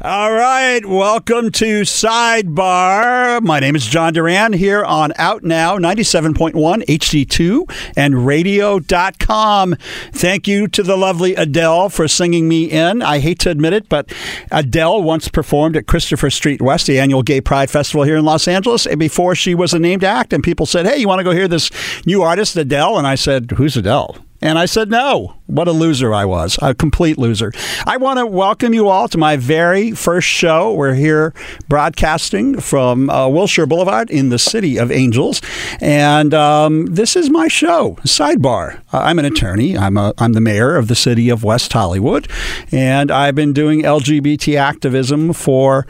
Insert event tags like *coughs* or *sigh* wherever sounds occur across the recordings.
All right, welcome to Sidebar. My name is John Duran here on Out Now 97.1 HD2 and radio.com. Thank you to the lovely Adele for singing me in. I hate to admit it, but Adele once performed at Christopher Street West, the annual Gay Pride Festival here in Los Angeles, eh, before she was a named act. And people said, Hey, you want to go hear this new artist, Adele? And I said, Who's Adele? And I said, no. What a loser I was. A complete loser. I want to welcome you all to my very first show. We're here broadcasting from uh, Wilshire Boulevard in the city of Angels. And um, this is my show, Sidebar. I'm an attorney. I'm, a, I'm the mayor of the city of West Hollywood. And I've been doing LGBT activism for,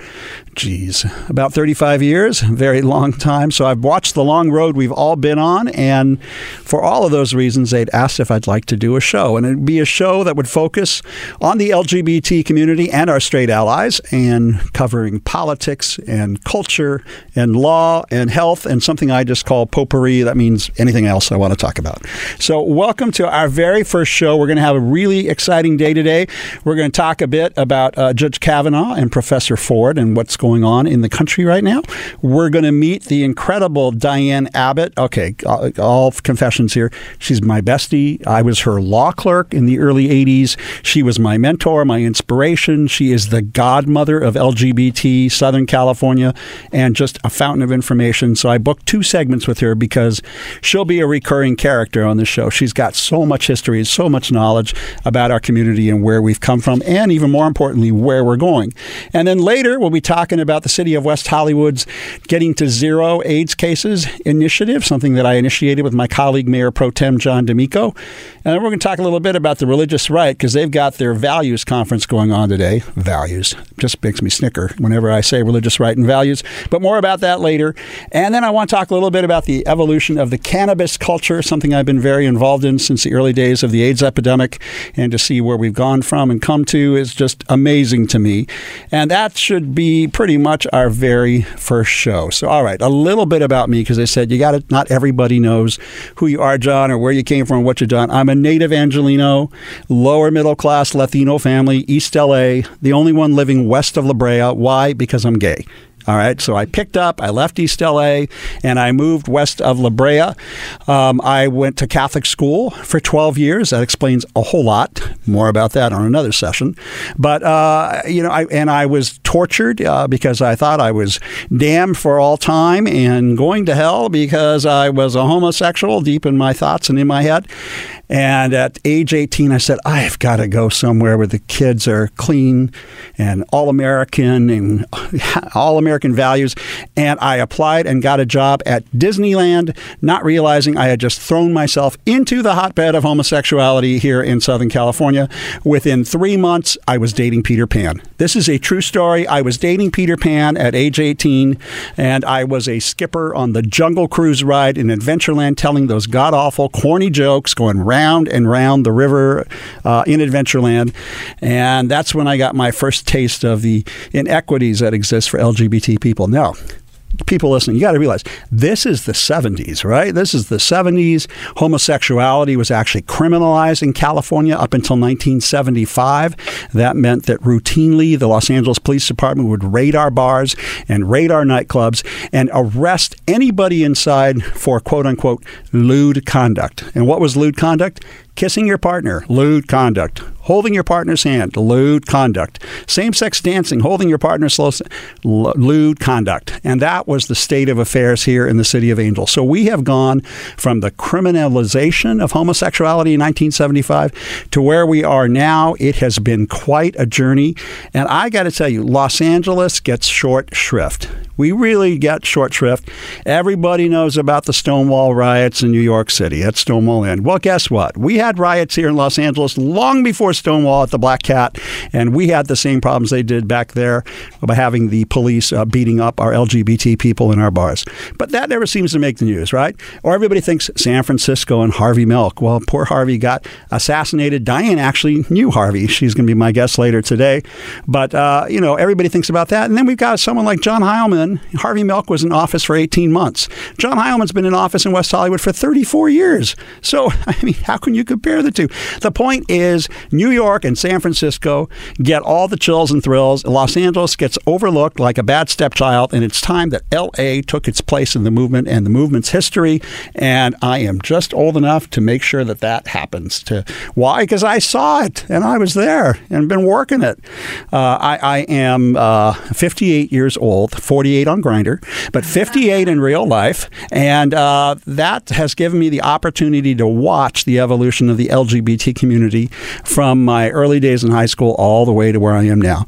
geez, about 35 years, very long time. So I've watched the long road we've all been on. And for all of those reasons, they'd asked if I'd like to do a show. And it'd be a show that would focus on the LGBT community and our straight allies and covering politics and culture and law and health and something I just call potpourri. That means anything else I want to talk about. So, welcome to our very first show. We're going to have a really exciting day today. We're going to talk a bit about uh, Judge Kavanaugh and Professor Ford and what's going on in the country right now. We're going to meet the incredible Diane Abbott. Okay, all, all confessions here. She's my bestie. I was her law clerk in the early 80s. She was my mentor, my inspiration. She is the godmother of LGBT Southern California and just a fountain of information. So I booked two segments with her because she'll be a recurring character on the show. She's got so much history, so much knowledge about our community and where we've come from, and even more importantly, where we're going. And then later, we'll be talking about the city of West Hollywood's Getting to Zero AIDS Cases initiative, something that I initiated with my colleague, Mayor Pro Tem John D'Amico. And we're going to talk a little bit about the religious right because they've got their values conference going on today. Values just makes me snicker whenever I say religious right and values, but more about that later. And then I want to talk a little bit about the evolution of the cannabis culture, something I've been very involved in since the early days of the AIDS epidemic. And to see where we've gone from and come to is just amazing to me. And that should be pretty much our very first show. So, all right, a little bit about me because I said you got it. not everybody knows who you are, John, or where you came from, what you've done. I'm a native Angelino, lower middle class Latino family, East LA, the only one living west of La Brea. Why? Because I'm gay. All right, so I picked up, I left East LA, and I moved west of La Brea. Um, I went to Catholic school for 12 years. That explains a whole lot. More about that on another session. But, uh, you know, I, and I was tortured uh, because I thought I was damned for all time and going to hell because I was a homosexual deep in my thoughts and in my head. And at age 18, I said, I've got to go somewhere where the kids are clean and all American and *laughs* all American values. And I applied and got a job at Disneyland, not realizing I had just thrown myself into the hotbed of homosexuality here in Southern California. Within three months, I was dating Peter Pan. This is a true story. I was dating Peter Pan at age 18, and I was a skipper on the Jungle Cruise ride in Adventureland, telling those god awful, corny jokes, going round round and round the river uh, in Adventureland. And that's when I got my first taste of the inequities that exist for LGBT people. Now, people listening, you got to realize this is the 70s, right? This is the 70s. Homosexuality was actually criminalized in California up until 1975. That meant that routinely the Los Angeles Police Department would raid our bars and raid our nightclubs and arrest anybody inside for quote unquote lewd conduct. And what was lewd conduct? Kissing your partner, lewd conduct. Holding your partner's hand, lewd conduct. Same sex dancing, holding your partner's lewd conduct. And that was the state of affairs here in the city of Angels. So we have gone from the criminalization of homosexuality in 1975 to where we are now. It has been quite a journey. And I got to tell you, Los Angeles gets short shrift. We really get short shrift. Everybody knows about the Stonewall riots in New York City at Stonewall Inn. Well, guess what? We had riots here in Los Angeles long before Stonewall at the Black Cat, and we had the same problems they did back there by having the police uh, beating up our LGBT people in our bars. But that never seems to make the news, right? Or everybody thinks San Francisco and Harvey Milk. Well, poor Harvey got assassinated. Diane actually knew Harvey. She's going to be my guest later today. But, uh, you know, everybody thinks about that. And then we've got someone like John Heilman, Harvey Milk was in office for 18 months. John Heilman's been in office in West Hollywood for 34 years. So, *laughs* I mean, how can you compare the two? The point is, New York and San Francisco get all the chills and thrills. Los Angeles gets overlooked like a bad stepchild, and it's time that LA took its place in the movement and the movement's history. And I am just old enough to make sure that that happens. To why? Because I saw it and I was there and been working it. Uh, I, I, am uh, 58 years old, 48 on Grindr, but 58 in real life, and uh, that has given me the opportunity to watch the evolution of the LGBT community from my early days in high school all the way to where I am now.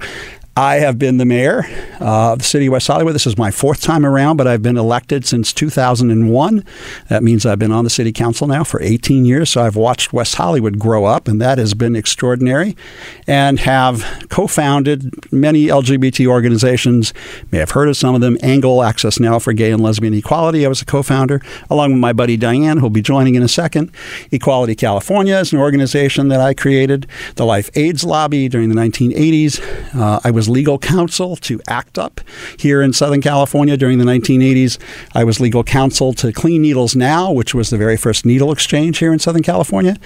I have been the mayor uh, of the city of West Hollywood. This is my fourth time around, but I've been elected since 2001. That means I've been on the city council now for 18 years. So I've watched West Hollywood grow up, and that has been extraordinary. And have co founded many LGBT organizations. You may have heard of some of them Angle, Access Now for Gay and Lesbian Equality. I was a co founder, along with my buddy Diane, who'll be joining in a second. Equality California is an organization that I created. The Life AIDS Lobby during the 1980s. Uh, I was legal counsel to ACT UP here in Southern California during the 1980s. I was legal counsel to Clean Needles Now, which was the very first needle exchange here in Southern California,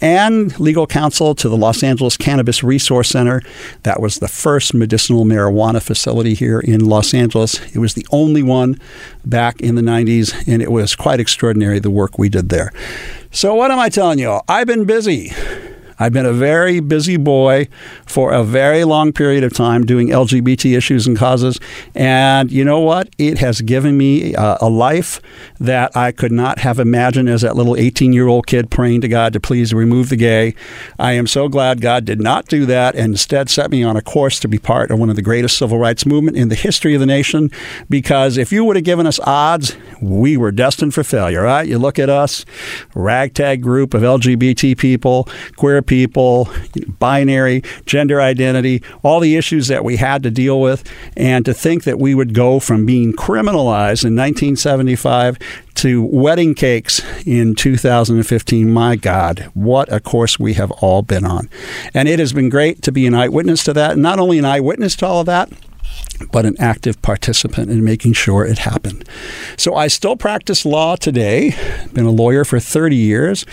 and legal counsel to the Los Angeles Cannabis Resource Center. That was the first medicinal marijuana facility here in Los Angeles. It was the only one back in the 90s, and it was quite extraordinary the work we did there. So, what am I telling you? I've been busy. I've been a very busy boy for a very long period of time doing LGBT issues and causes. And you know what? It has given me uh, a life that I could not have imagined as that little 18 year old kid praying to God to please remove the gay. I am so glad God did not do that and instead set me on a course to be part of one of the greatest civil rights movement in the history of the nation. Because if you would have given us odds, we were destined for failure, right? You look at us, ragtag group of LGBT people, queer people people, binary, gender identity, all the issues that we had to deal with. And to think that we would go from being criminalized in 1975 to wedding cakes in 2015. My God, what a course we have all been on. And it has been great to be an eyewitness to that. Not only an eyewitness to all of that, but an active participant in making sure it happened. So I still practice law today. Been a lawyer for 30 years.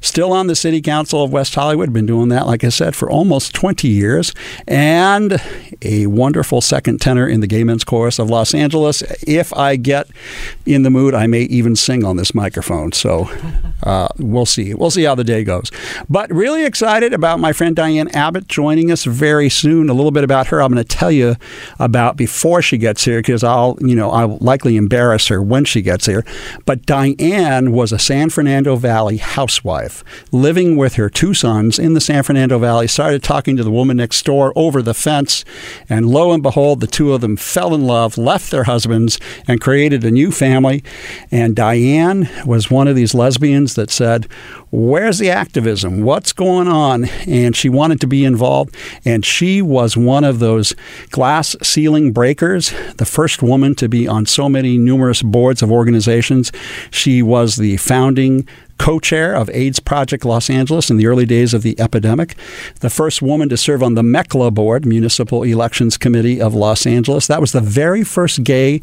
Still on the City Council of West Hollywood. Been doing that, like I said, for almost 20 years. And a wonderful second tenor in the Gay Men's Chorus of Los Angeles. If I get in the mood, I may even sing on this microphone. So uh, we'll see. We'll see how the day goes. But really excited about my friend Diane Abbott joining us very soon. A little bit about her. I'm going to tell you about before she gets here because I'll, you know, I'll likely embarrass her when she gets here. But Diane was a San Fernando Valley housewife living with her two sons in the San Fernando Valley, started talking to the woman next door over the fence, and lo and behold, the two of them fell in love, left their husbands, and created a new family. And Diane was one of these lesbians that said, Where's the activism? What's going on? And she wanted to be involved. And she was one of those glass ceiling breakers, the first woman to be on so many numerous boards of organizations. She was the founding co chair of AIDS Project Los Angeles in the early days of the epidemic, the first woman to serve on the MECLA board, Municipal Elections Committee of Los Angeles. That was the very first gay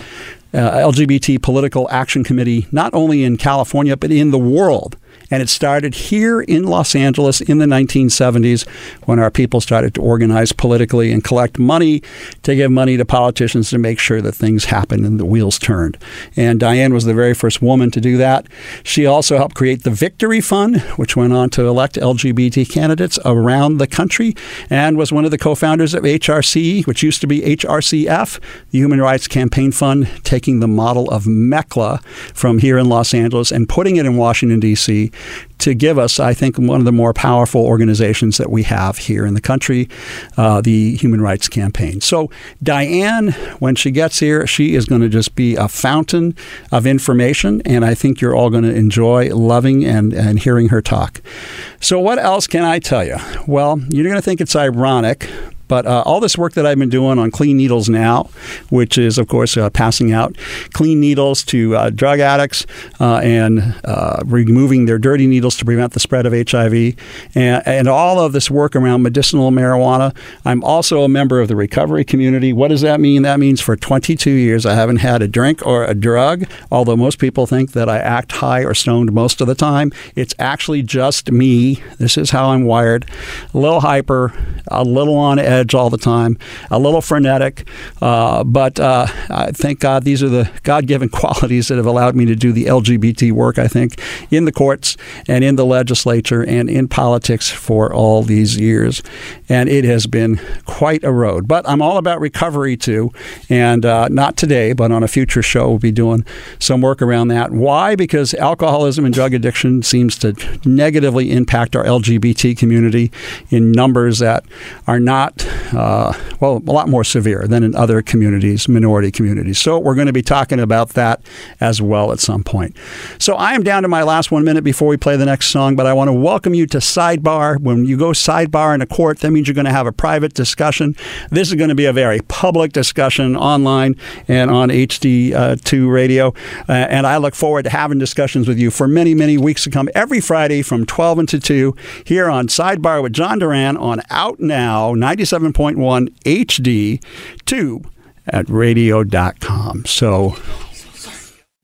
uh, LGBT political action committee, not only in California, but in the world. And it started here in Los Angeles in the 1970s when our people started to organize politically and collect money to give money to politicians to make sure that things happened and the wheels turned. And Diane was the very first woman to do that. She also helped create the Victory Fund, which went on to elect LGBT candidates around the country, and was one of the co founders of HRC, which used to be HRCF, the Human Rights Campaign Fund, taking the model of MECLA from here in Los Angeles and putting it in Washington, D.C to give us, I think, one of the more powerful organizations that we have here in the country, uh, the Human Rights Campaign. So, Diane, when she gets here, she is going to just be a fountain of information, and I think you're all going to enjoy loving and, and hearing her talk. So, what else can I tell you? Well, you're going to think it's ironic But uh, all this work that I've been doing on Clean Needles Now, which is, of course, uh, passing out clean needles to uh, drug addicts uh, and uh, removing their dirty needles to prevent the spread of HIV, and, and all of this work around medicinal marijuana. I'm also a member of the recovery community. What does that mean? That means for 22 years I haven't had a drink or a drug, although most people think that I act high or stoned most of the time. It's actually just me. This is how I'm wired. A little hyper, a little on edge all the time, a little frenetic. Uh, but uh, thank God these are the God given *laughs* qualities that have allowed me to do the LGBT work, I think, in the courts and in the legislature and in politics for all these years. And it has been quite a road. But I'm all about recovery too. And uh, not today, but on a future show, we'll be doing some work around that. Why? Because alcoholism and drug addiction seems to negatively impact our LGBT community in numbers that are not, uh, well, a lot more severe than in other communities, minority communities. So we're going to be talking about that as well at some point. So I am down to my last one minute before we play the next song, but I want to welcome you to Sidebar. When you go sidebar in a court, that means you're going to have a private discussion. This is going to be a very public discussion online and on HD2 uh, radio. Uh, and I look forward to having discussions with you for many, many weeks to come every Friday from 12 until 2 here on Sidebar with John Duran on Out Now 97.1 HD 2 at radio.com. So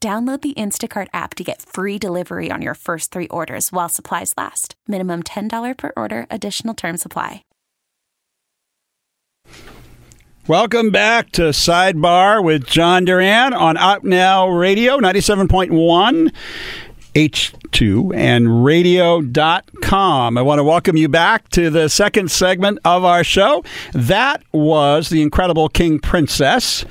Download the Instacart app to get free delivery on your first three orders while supplies last. Minimum $10 per order, additional term supply. Welcome back to Sidebar with John Duran on Out Now Radio 97.1. H2 and radio.com. I want to welcome you back to the second segment of our show. That was the incredible King Princess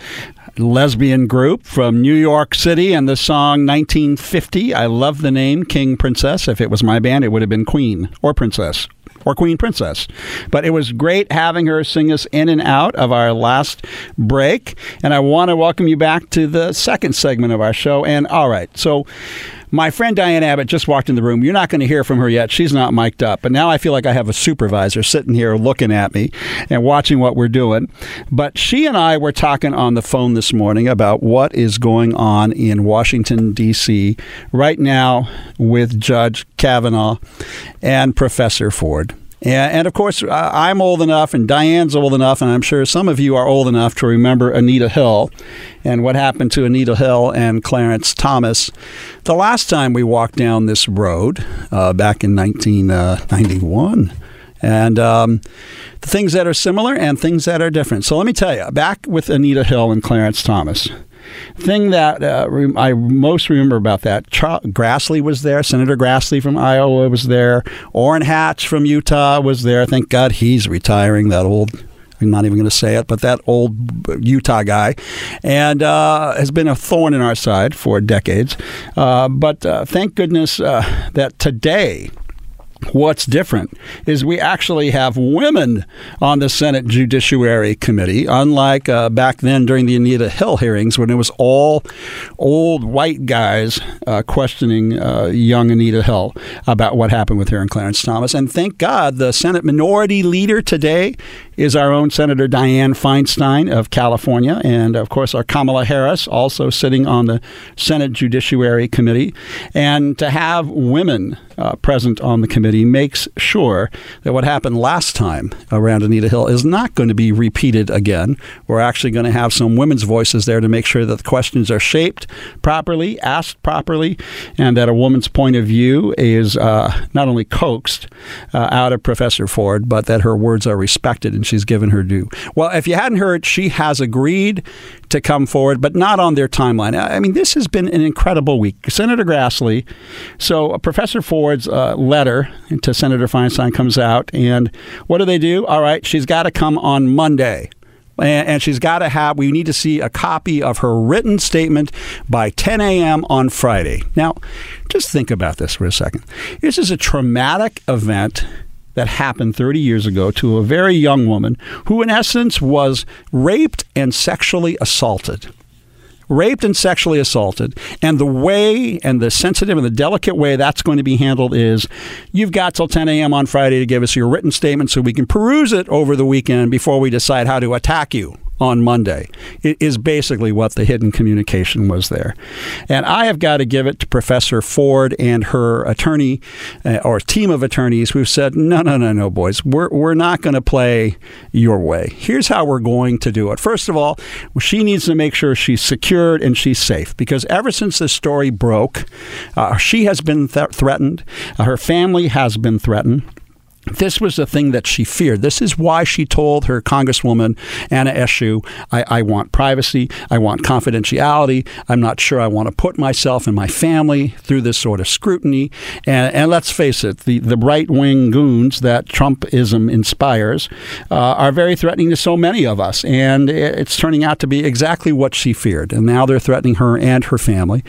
lesbian group from New York City and the song 1950. I love the name King Princess. If it was my band, it would have been Queen or Princess or Queen Princess. But it was great having her sing us in and out of our last break. And I want to welcome you back to the second segment of our show. And all right, so my friend Diane Abbott just walked in the room. You're not going to hear from her yet. She's not mic'd up. But now I feel like I have a supervisor sitting here looking at me and watching what we're doing. But she and I were talking on the phone this morning about what is going on in Washington, D.C. right now with Judge Kavanaugh and Professor Ford. And, and, of course, I'm old enough, and Diane's old enough, and I'm sure some of you are old enough to remember Anita Hill and what happened to Anita Hill and Clarence Thomas the last time we walked down this road uh, back in 1991. And um, the things that are similar and things that are different. So let me tell you, back with Anita Hill and Clarence Thomas thing that uh, I most remember about that, Grassley was there. Senator Grassley from Iowa was there. Orrin Hatch from Utah was there. Thank God he's retiring. That old I'm not even going to say it, but that old Utah guy, and uh, has been a thorn in our side for decades. Uh, but uh, thank goodness uh, that today What's different is we actually have women on the Senate Judiciary Committee, unlike uh, back then during the Anita Hill hearings when it was all old white guys uh, questioning uh, young Anita Hill about what happened with her and Clarence Thomas. And thank God the Senate Minority Leader today is our own Senator Dianne Feinstein of California, and of course our Kamala Harris, also sitting on the Senate Judiciary Committee. And to have women uh, present on the committee makes sure that what happened last time around Anita Hill is not going to be repeated again. We're actually going to have some women's voices there to make sure that the questions are shaped properly, asked properly, and that a woman's point of view is uh, not only coaxed uh, out of Professor Ford, but that her words are respected and she's given her due. Well, if you hadn't heard, she has agreed to come forward, but not on their timeline. I mean, this has been an incredible week. Senator Grassley, so uh, Professor Ford's uh, letter to Senator Feinstein comes out, and what do they do? All right, she's got to come on Monday. and, and she's got to have. We need to see a copy of her written statement by 10 a.m. on Friday. Now, just think about this for a second. This is a traumatic event that happened 30 years ago to a very young woman who, in essence, was raped and sexually assaulted raped and sexually assaulted. And the way and the sensitive and the delicate way that's going to be handled is you've got till 10 a.m. on Friday to give us your written statement so we can peruse it over the weekend before we decide how to attack you on Monday. Is basically what the hidden communication was there. And I have got to give it to Professor Ford and her attorney uh, or team of attorneys who've said, no, no, no, no, boys, we're, we're not going to play your way. Here's how we're going to do it. First of all, she needs to make sure she's secured and she's safe because ever since this story broke, uh, she has been th- threatened, uh, her family has been threatened. This was the thing that she feared. This is why she told her Congresswoman Anna Eshoo, I, I, want privacy, I want confidentiality. I'm not sure I want to put myself and my family through this sort of scrutiny. And, and let's face it, the, the right wing goons that Trumpism inspires uh, are very threatening to so many of us. And it's turning out to be exactly what she feared. And now they're threatening her and her family.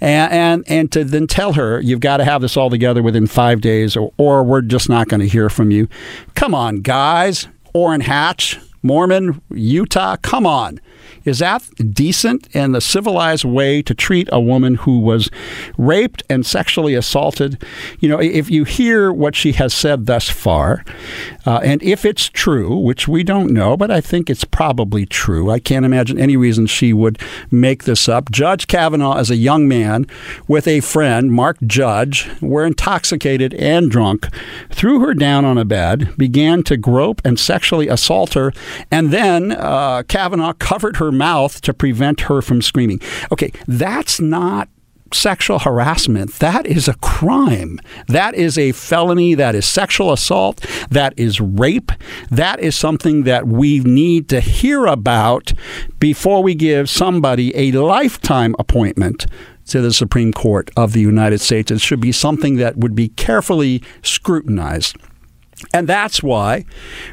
And, and, and to then tell her, you've got to have this all together within five days, or, or we're just not going to hear hear from you. Come on, guys. Orrin Hatch, Mormon, Utah. Come on. Is that decent and the civilized way to treat a woman who was raped and sexually assaulted? You know, if you hear what she has said thus far, uh, and if it's true, which we don't know, but I think it's probably true, I can't imagine any reason she would make this up. Judge Kavanaugh, as a young man with a friend, Mark Judge, were intoxicated and drunk, threw her down on a bed, began to grope and sexually assault her, and then uh, Kavanaugh *laughs* covered her mouth to prevent her from screaming. Okay, that's not sexual harassment, that is a crime. That is a felony. That is sexual assault. That is rape. That is something that we need to hear about before we give somebody a lifetime appointment to the Supreme Court of the United States. It should be something that would be carefully scrutinized. And that's why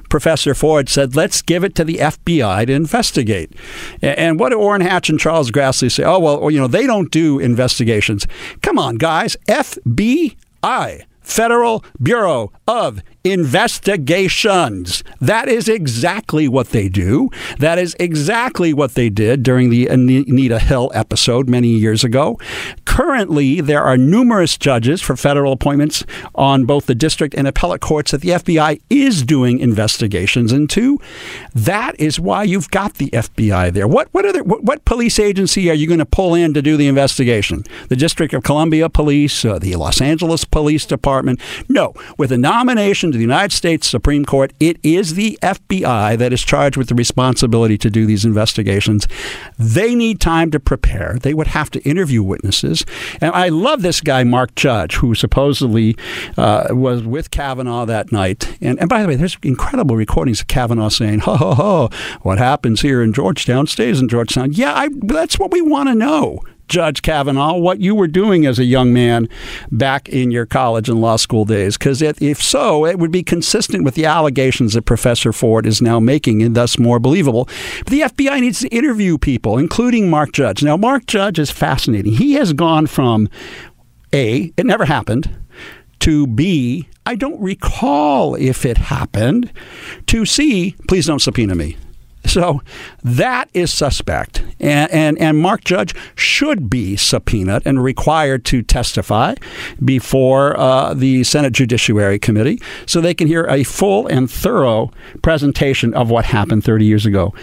Professor Ford said, let's give it to the FBI to investigate. And what do Orrin Hatch and Charles Grassley say? Oh, well, you know, they don't do investigations. Come on, guys. FBI, Federal Bureau of investigations. That is exactly what they do. That is exactly what they did during the Anita Hill episode many years ago. Currently, there are numerous judges for federal appointments on both the district and appellate courts that the FBI is doing investigations into. That is why you've got the FBI there. What what other what, what police agency are you going to pull in to do the investigation? The District of Columbia Police, uh, the Los Angeles Police Department? No, with a nomination to the United States Supreme Court, it is the FBI that is charged with the responsibility to do these investigations. They need time to prepare. They would have to interview witnesses. And I love this guy, Mark Judge, who supposedly uh, was with Kavanaugh that night. And, and by the way, there's incredible recordings of Kavanaugh saying, ho, ho, ho, what happens here in Georgetown stays in Georgetown. Yeah, I, that's what we want to know. Judge Kavanaugh, what you were doing as a young man back in your college and law school days? Because if so, it would be consistent with the allegations that Professor Ford is now making and thus more believable. But the FBI needs to interview people, including Mark Judge. Now, Mark Judge is fascinating. He has gone from A, it never happened, to B, I don't recall if it happened, to C, please don't subpoena me. So that is suspect. And, and, and, Mark Judge should be subpoenaed and required to testify before uh, the Senate Judiciary Committee so they can hear a full and thorough presentation of what happened 30 years ago.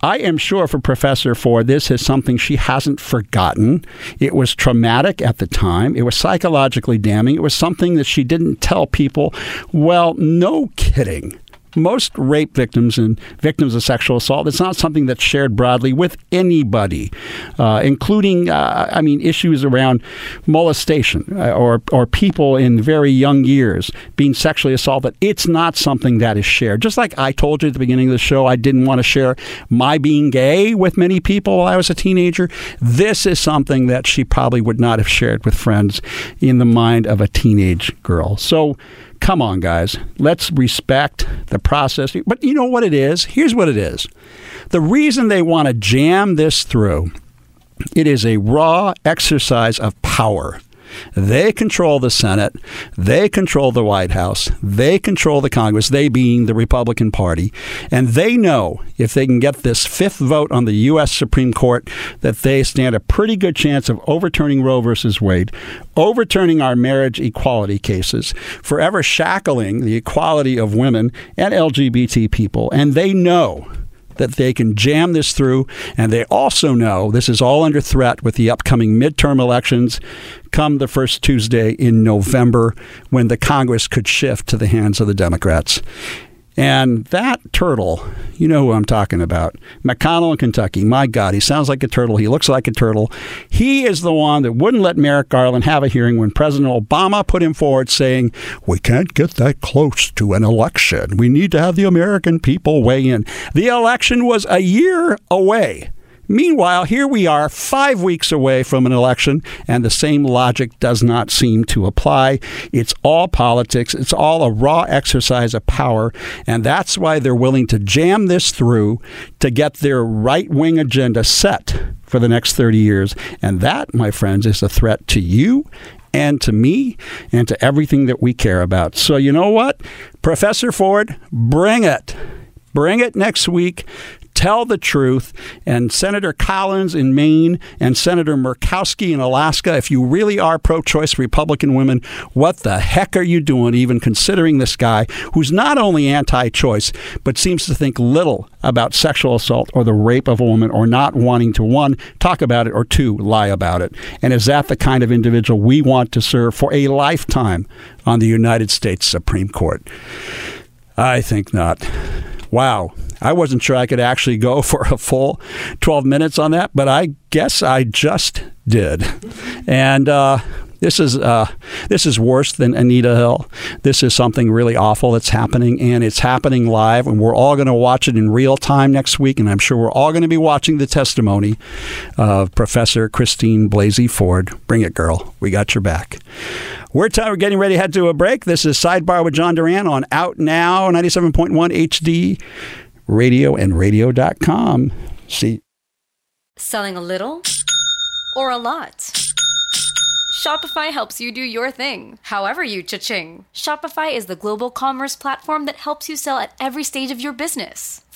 I am sure for Professor Ford, this is something she hasn't forgotten. It was traumatic at the time. It was psychologically damning. It was something that she didn't tell people. Well, no kidding most rape victims and victims of sexual assault, it's not something that's shared broadly with anybody, uh, including, uh, I mean, issues around molestation uh, or, or people in very young years being sexually assaulted. It's not something that is shared. Just like I told you at the beginning of the show, I didn't want to share my being gay with many people while I was a teenager. This is something that she probably would not have shared with friends in the mind of a teenage girl. So, Come on, guys. Let's respect the process. But you know what it is? Here's what it is. The reason they want to jam this through, it is a raw exercise of power. They control the Senate. They control the White House. They control the Congress, they being the Republican Party. And they know if they can get this fifth vote on the U.S. Supreme Court, that they stand a pretty good chance of overturning Roe versus Wade, overturning our marriage equality cases, forever shackling the equality of women and LGBT people. And they know that they can jam this through. And they also know this is all under threat with the upcoming midterm elections come the first Tuesday in November when the Congress could shift to the hands of the Democrats. And that turtle, you know who I'm talking about. McConnell in Kentucky. My God, he sounds like a turtle. He looks like a turtle. He is the one that wouldn't let Merrick Garland have a hearing when President Obama put him forward saying, We can't get that close to an election. We need to have the American people weigh in. The election was a year away. Meanwhile, here we are five weeks away from an election, and the same logic does not seem to apply. It's all politics, it's all a raw exercise of power, and that's why they're willing to jam this through to get their right wing agenda set for the next 30 years. And that, my friends, is a threat to you and to me and to everything that we care about. So, you know what? Professor Ford, bring it. Bring it next week tell the truth. And Senator Collins in Maine and Senator Murkowski in Alaska, if you really are pro choice Republican women, what the heck are you doing even considering this guy who's not only anti choice, but seems to think little about sexual assault or the rape of a woman or not wanting to, one, talk about it or two, lie about it? And is that the kind of individual we want to serve for a lifetime on the United States Supreme Court? I think not. Wow. I wasn't sure I could actually go *laughs* for a full 12 minutes on that, but I guess I just did. And uh, this is uh, this is worse than Anita Hill. This is something really awful that's happening, and it's happening live, and we're all going to watch it in real time next week. And I'm sure we're all going to be watching the testimony of Professor Christine Blasey Ford. Bring it, girl. We got your back. We're, t- we're getting ready to head to a break. This is Sidebar with John Duran on Out Now 97.1 HD radio and radio.com. See. Selling a little or a lot? Shopify helps you do your thing, however you cha-ching. Shopify is the global commerce platform that helps you sell at every stage of your business.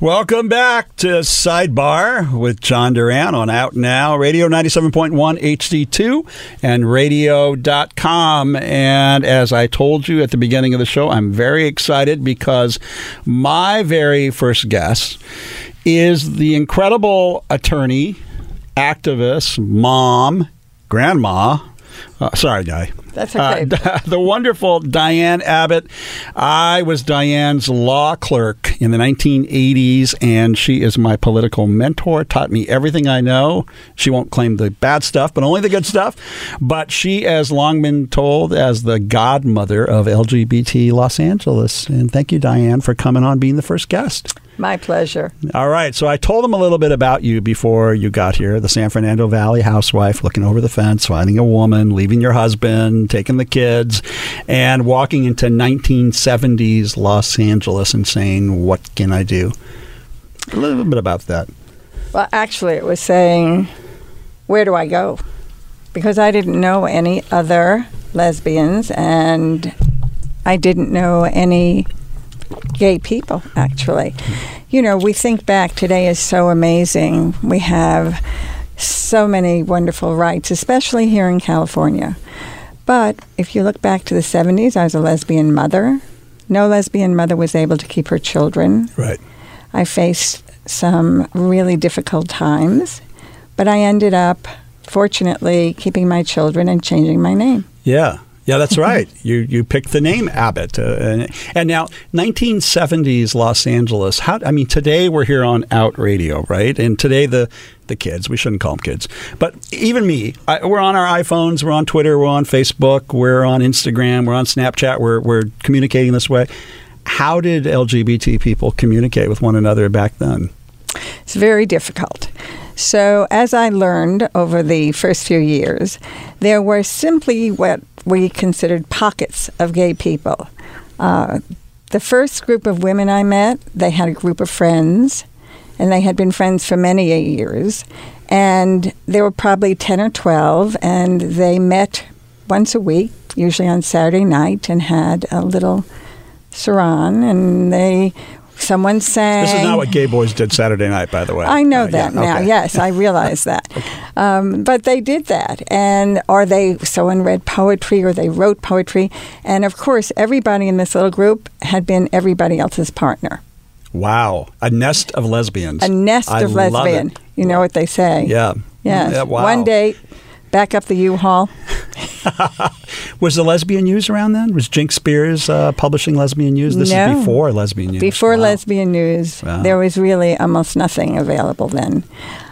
Welcome back to Sidebar with John Duran on Out Now, Radio 97.1 HD2 and radio.com. And as I told you at the beginning of the show, I'm very excited because my very first guest is the incredible attorney, activist, mom, grandma. Uh, sorry, guy. That's okay. Uh, *laughs* the wonderful Diane Abbott. I was Diane's law clerk in the 1980s, and she is my political mentor. Taught me everything I know. She won't claim the bad stuff, but only the good stuff. But she has long been told as the godmother of LGBT Los Angeles. And thank you, Diane, for coming on, being the first guest. My pleasure. All right. So I told them a little bit about you before you got here. The San Fernando Valley housewife looking over the fence, finding a woman, leaving leaving your husband, taking the kids, and walking into 1970s Los Angeles and saying, "What can I do?" A little bit about that. Well, actually, it was saying, where do I go? Because I didn't know any other lesbians and I didn't know any gay people, actually. You know, we think back, today is so amazing. We have so many wonderful rights, especially here in California. But if you look back to the 70s, I was a lesbian mother. No lesbian mother was able to keep her children. Right. I faced some really difficult times, but I ended up, fortunately, keeping my children and changing my name. Yeah. Yeah, that's *laughs* right. you you picked the name Abbott, uh, and, and now 1970s Los Angeles. How I mean, today we're here on Out Radio, right? And today the the kids, we shouldn't call them kids, but even me, I, we're on our iPhones, we're on Twitter, we're on Facebook, we're on Instagram, we're on Snapchat, we're we're communicating this way. How did LGBT people communicate with one another back then? It's very difficult. So, as I learned over the first few years, there were simply what we considered pockets of gay people. Uh, the first group of women I met, they had a group of friends, and they had been friends for many years. And there were probably 10 or 12, and they met once a week, usually on Saturday night, and had a little saran, and they someone sang. This is not what gay boys did Saturday night, by the way. I know Uh, that yeah, now. okay. Yes, I realize that. *laughs* um, but they did that, and or they someone read poetry or they wrote poetry, and of course, everybody in this little group had been everybody else's partner. Wow, a nest of lesbians. A nest I of love lesbian. You know what they say? Yeah. Yes. Yeah, wow. One date, back up the U-Haul. *laughs* Was the Lesbian News around then? Was Jinx Beers uh, publishing Lesbian News? This No. is before Lesbian News. Before Wow. lesbian news, Wow. there was really almost nothing available then.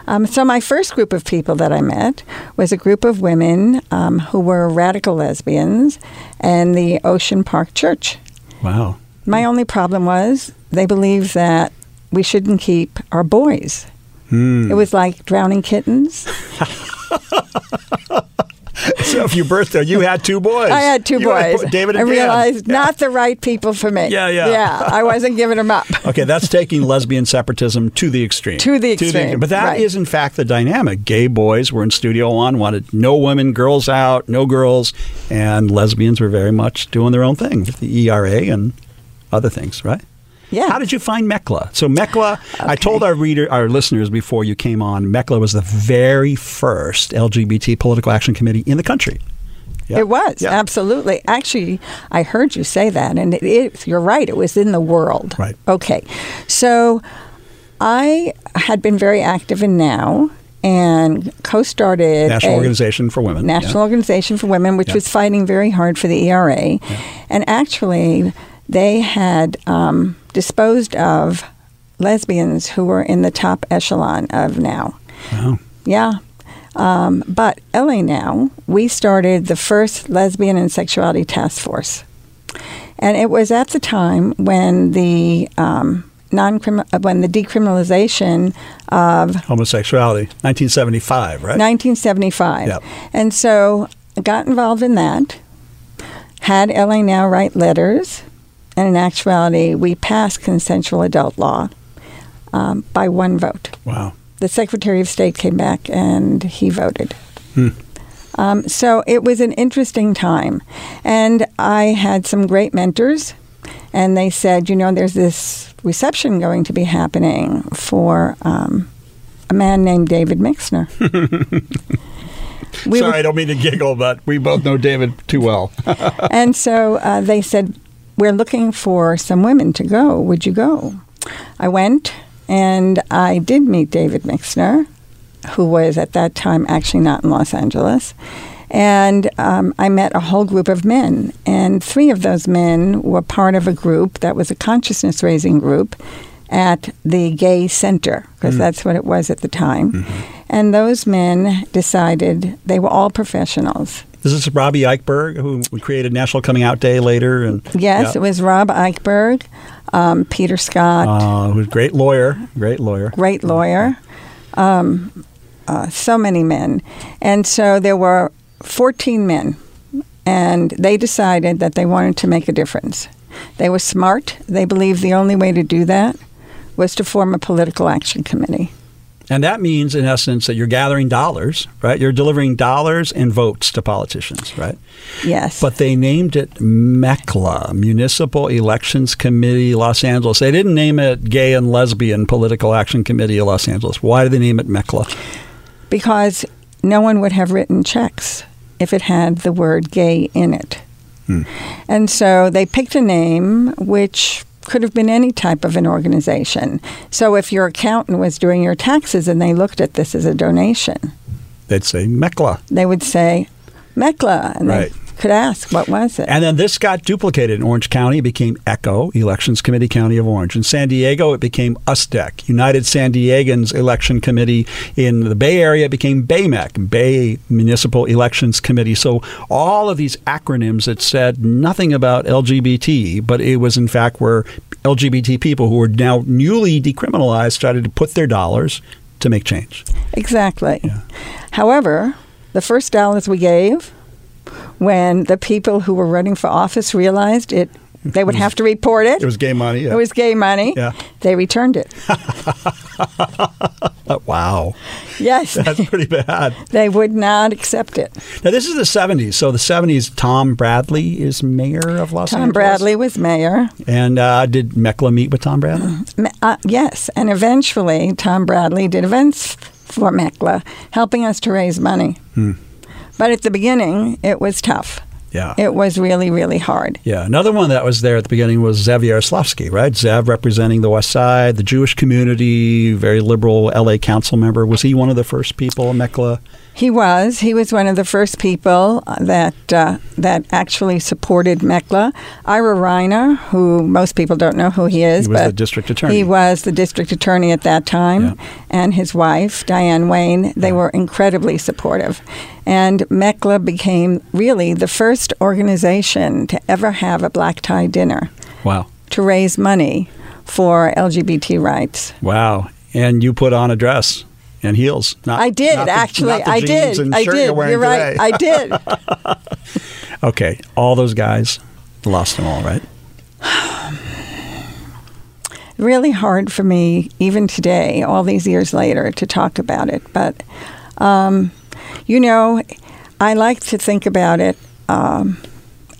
Um, so my first group of people that I met was a group of women um, who were radical lesbians and the Ocean Park Church. Wow. My only problem was they believed that we shouldn't keep our boys. Hmm. It was like drowning kittens. *laughs* *laughs* So if you birthed there, you had two boys. I had two You had boys. David I and Dan. realized Yeah. not the right people for me. Yeah, yeah. Yeah, I wasn't giving them up. *laughs* Okay, that's taking lesbian separatism to the extreme. To the extreme, But that is, right. in fact, the dynamic. Gay boys were in Studio One, wanted no women, girls out, no girls, and lesbians were very much doing their own thing with the ERA and other things, right? Yeah. How did you find MECLA? So MECLA, I told our reader, our listeners before you came on, MECLA was the very first LGBT political action committee in the country. Yeah. It was Yeah. absolutely. Actually, I heard you say that, and it is. You're right. It was in the world. Right. Okay. So, I had been very active in Now and co-started National Organization for Women. National Organization for Women, which Yeah. was fighting very hard for the ERA, and actually, they had um, disposed of lesbians who were in the top echelon of Now. Yeah. Wow. Yeah. Um, but LA Now, we started the first lesbian and sexuality task force. And it was at the time when the um, non when the decriminalization of Homosexuality, 1975, right? 1975. Yep. And so I got involved in that, had LA Now write letters, and in actuality, we passed consensual adult law um, by one vote. Wow. the Secretary of State came back and he voted. Hmm. Um, so it was an interesting time. And I had some great mentors, and they said, you know, there's this reception going to be happening for um, a man named David Mixner. *laughs* We Sorry, were- I don't mean to giggle, but we both know David too well. and so uh, they said, We're looking for some women to go. Would you go? I went and I did meet David Mixner, who was at that time actually not in Los Angeles. And um, I met a whole group of men. And three of those men were part of a group that was a consciousness raising group at the Gay Center, because that's what it was at the time. And those men decided they were all professionals. Is Robbie Eichberg, who created National Coming Out Day later? And Yes, yeah. it was Rob Eichberg, um, Peter Scott, Uh, who's a great lawyer, great lawyer. great lawyer, um, uh, so many men. And so there were 14 men, and they decided that they wanted to make a difference. They were smart. They believed the only way to do that was to form a political action committee. And that means, in essence, that you're gathering dollars, right? You're delivering dollars and votes to politicians, right? Yes. But they named it MECLA, Municipal Elections Committee Los Angeles. They didn't name it Gay and Lesbian Political Action Committee of Los Angeles. Why did they name it MECLA? because no one would have written checks if it had the word gay in it. Hmm. And so they picked a name which could have been any type of an organization. So if your accountant was doing your taxes and they looked at this as a donation, They'd say MECLA. they would say MECLA, and Right. Could ask, what was it? And then this got duplicated in Orange County. It became ECHO, Elections Committee County of Orange. In San Diego, it became USDEC, United San Diegans Election Committee. In the Bay Area, it became BAYMEC, Bay Municipal Elections Committee. So all of these acronyms that said nothing about LGBT, but it was in fact where LGBT people who were now newly decriminalized started to put their dollars to make change. Exactly. However, the first dollars we gave, when the people who were running for office realized it, they would have to report it. It was gay money. Yeah. It was gay money. Yeah. They returned it. *laughs* Wow. Yes. *laughs* That's pretty bad. they would not accept it. Now, this is the 70s. So, the 70s, Tom Bradley is mayor of Los Tom Angeles. Tom Bradley was mayor. And uh, did MECLA meet with Tom Bradley? *clears throat* Uh, yes, and eventually Tom Bradley did events for MECLA, helping us to raise money. Hmm. But at the beginning, it was tough. Yeah. It was really, really hard. Yeah. Another one that was there at the beginning was Zev Yaroslavsky, right? Zev representing the West Side, the Jewish community, very liberal LA council member. Was he one of the first people, MECLA? He was. He was one of the first people uh, that uh, that actually supported MECLA. Ira Reiner, who most people don't know who he is, He was but the district attorney. He was the district attorney at that time, Yeah. and his wife Diane Wayne. They were incredibly supportive, and MECLA became really the first organization to ever have a black tie dinner Wow. to raise money for LGBT rights. Wow. And you put on a dress and heels. Not, I did not the- actually. I did. I did. You're, You're right. *laughs* I did. okay. All those guys lost them all, right? *sighs* really hard for me, even today, all these years later, to talk about it. But, um, you know, I like to think about it um,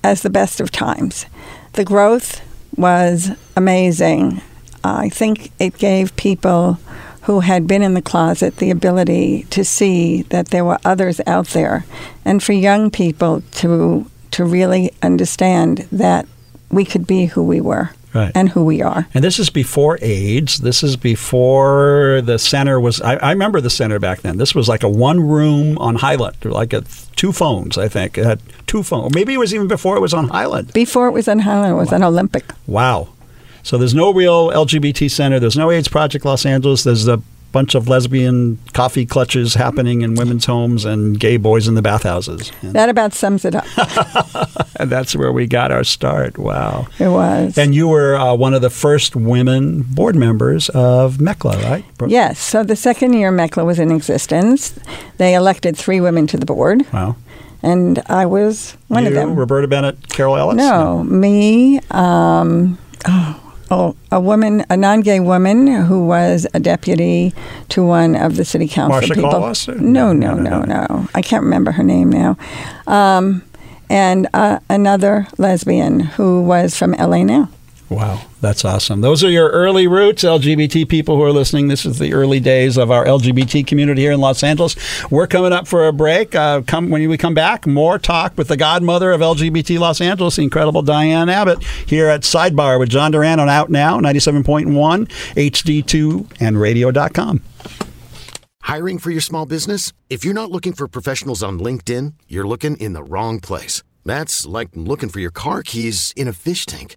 as the best of times. The growth was amazing. I think it gave people who had been in the closet the ability to see that there were others out there, and for young people to to really understand that we could be who we were Right. and who we are. And this is before AIDS. This is before the center was. I, I remember the center back then. This was like a one room on Highland, like a, two phones. I think it had two phones. Maybe it was even before it was on Highland. Before it was on Highland, it was on Olympic. Wow. So there's no real LGBT center. There's no AIDS Project Los Angeles. There's a bunch of lesbian coffee clutches happening in women's homes and gay boys in the bathhouses. That about sums it up. *laughs* and that's where we got our start. Wow. It was. And you were uh, one of the first women board members of MECLA, right? yes. So the second year MECLA was in existence, they elected three women to the board, Wow. and I was one you, of them. Roberta Bennett, Carol Ellis? No, me, um, oh, oh, a woman, a non-gay woman who was a deputy to one of the city council Marsha people. No, no, no, no, no, I can't remember her name now. Um, and uh, another lesbian who was from LA now. Wow, that's awesome. Those are your early roots, LGBT people who are listening. This is the early days of our LGBT community here in Los Angeles. We're coming up for a break. Uh, come when we come back, more talk with the godmother of LGBT Los Angeles, the incredible Diane Abbott, here at Sidebar with John Duran on Out Now, 97.1, HD2, and radio.com. Hiring for your small business? If you're not looking for professionals on LinkedIn, you're looking in the wrong place. That's like looking for your car keys in a fish tank.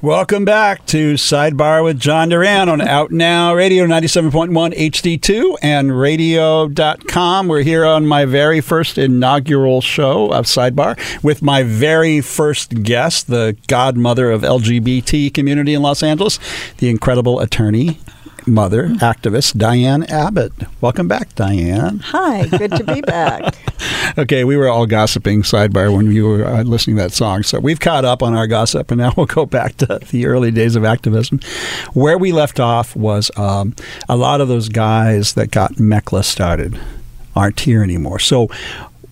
Welcome back to Sidebar with John Duran on Out Now Radio 97.1 HD2 and radio.com. We're here on my very first inaugural show of Sidebar with my very first guest, the godmother of LGBT community in Los Angeles, the incredible attorney mother, activist, Diane Abbott. Welcome back, Diane. Hi, good to be *laughs* back. okay, we were all gossiping sidebar when you were uh, listening to that song. So we've caught up on our gossip, and now *laughs* we'll go back to the early days of activism. Where we left off was um, a lot of those guys that got MECLA started aren't here anymore. So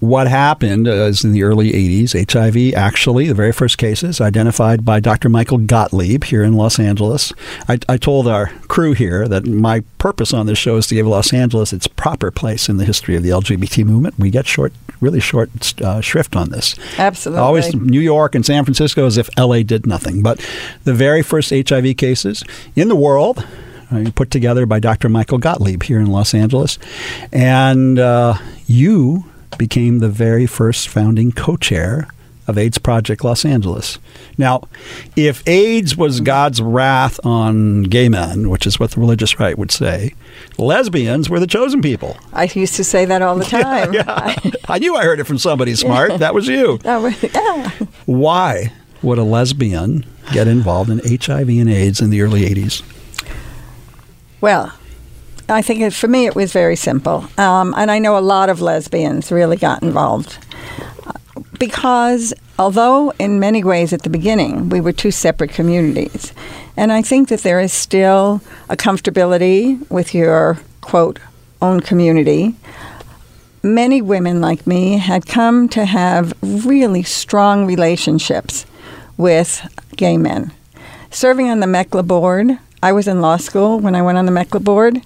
what happened is in the early 80s, HIV actually, the very first cases identified by Dr. Michael Gottlieb here in Los Angeles. I, I, told our crew here that my purpose on this show is to give Los Angeles its proper place in the history of the LGBT movement. We get short, really short uh, shrift on this. Absolutely. Always New York and San Francisco as if LA did nothing. But the very first HIV cases in the world, uh, put together by Dr. Michael Gottlieb here in Los Angeles. And uh, you became the very first founding co chair of AIDS Project Los Angeles. Now, if AIDS was God's wrath on gay men, which is what the religious right would say, lesbians were the chosen people. I used to say that all the *laughs* time. Yeah, yeah. *laughs* I knew I heard it from somebody smart. That was you. *laughs* That was, yeah. Why would a lesbian get involved in HIV and AIDS in the early 80s? Well, I think it, for me it was very simple. Um, and I know a lot of lesbians really got involved. Because although in many ways at the beginning we were two separate communities, and I think that there is still a comfortability with your quote own community. Many women like me had come to have really strong relationships with gay men. Serving on the MECLA board, I was in law school when I went on the MECLA board,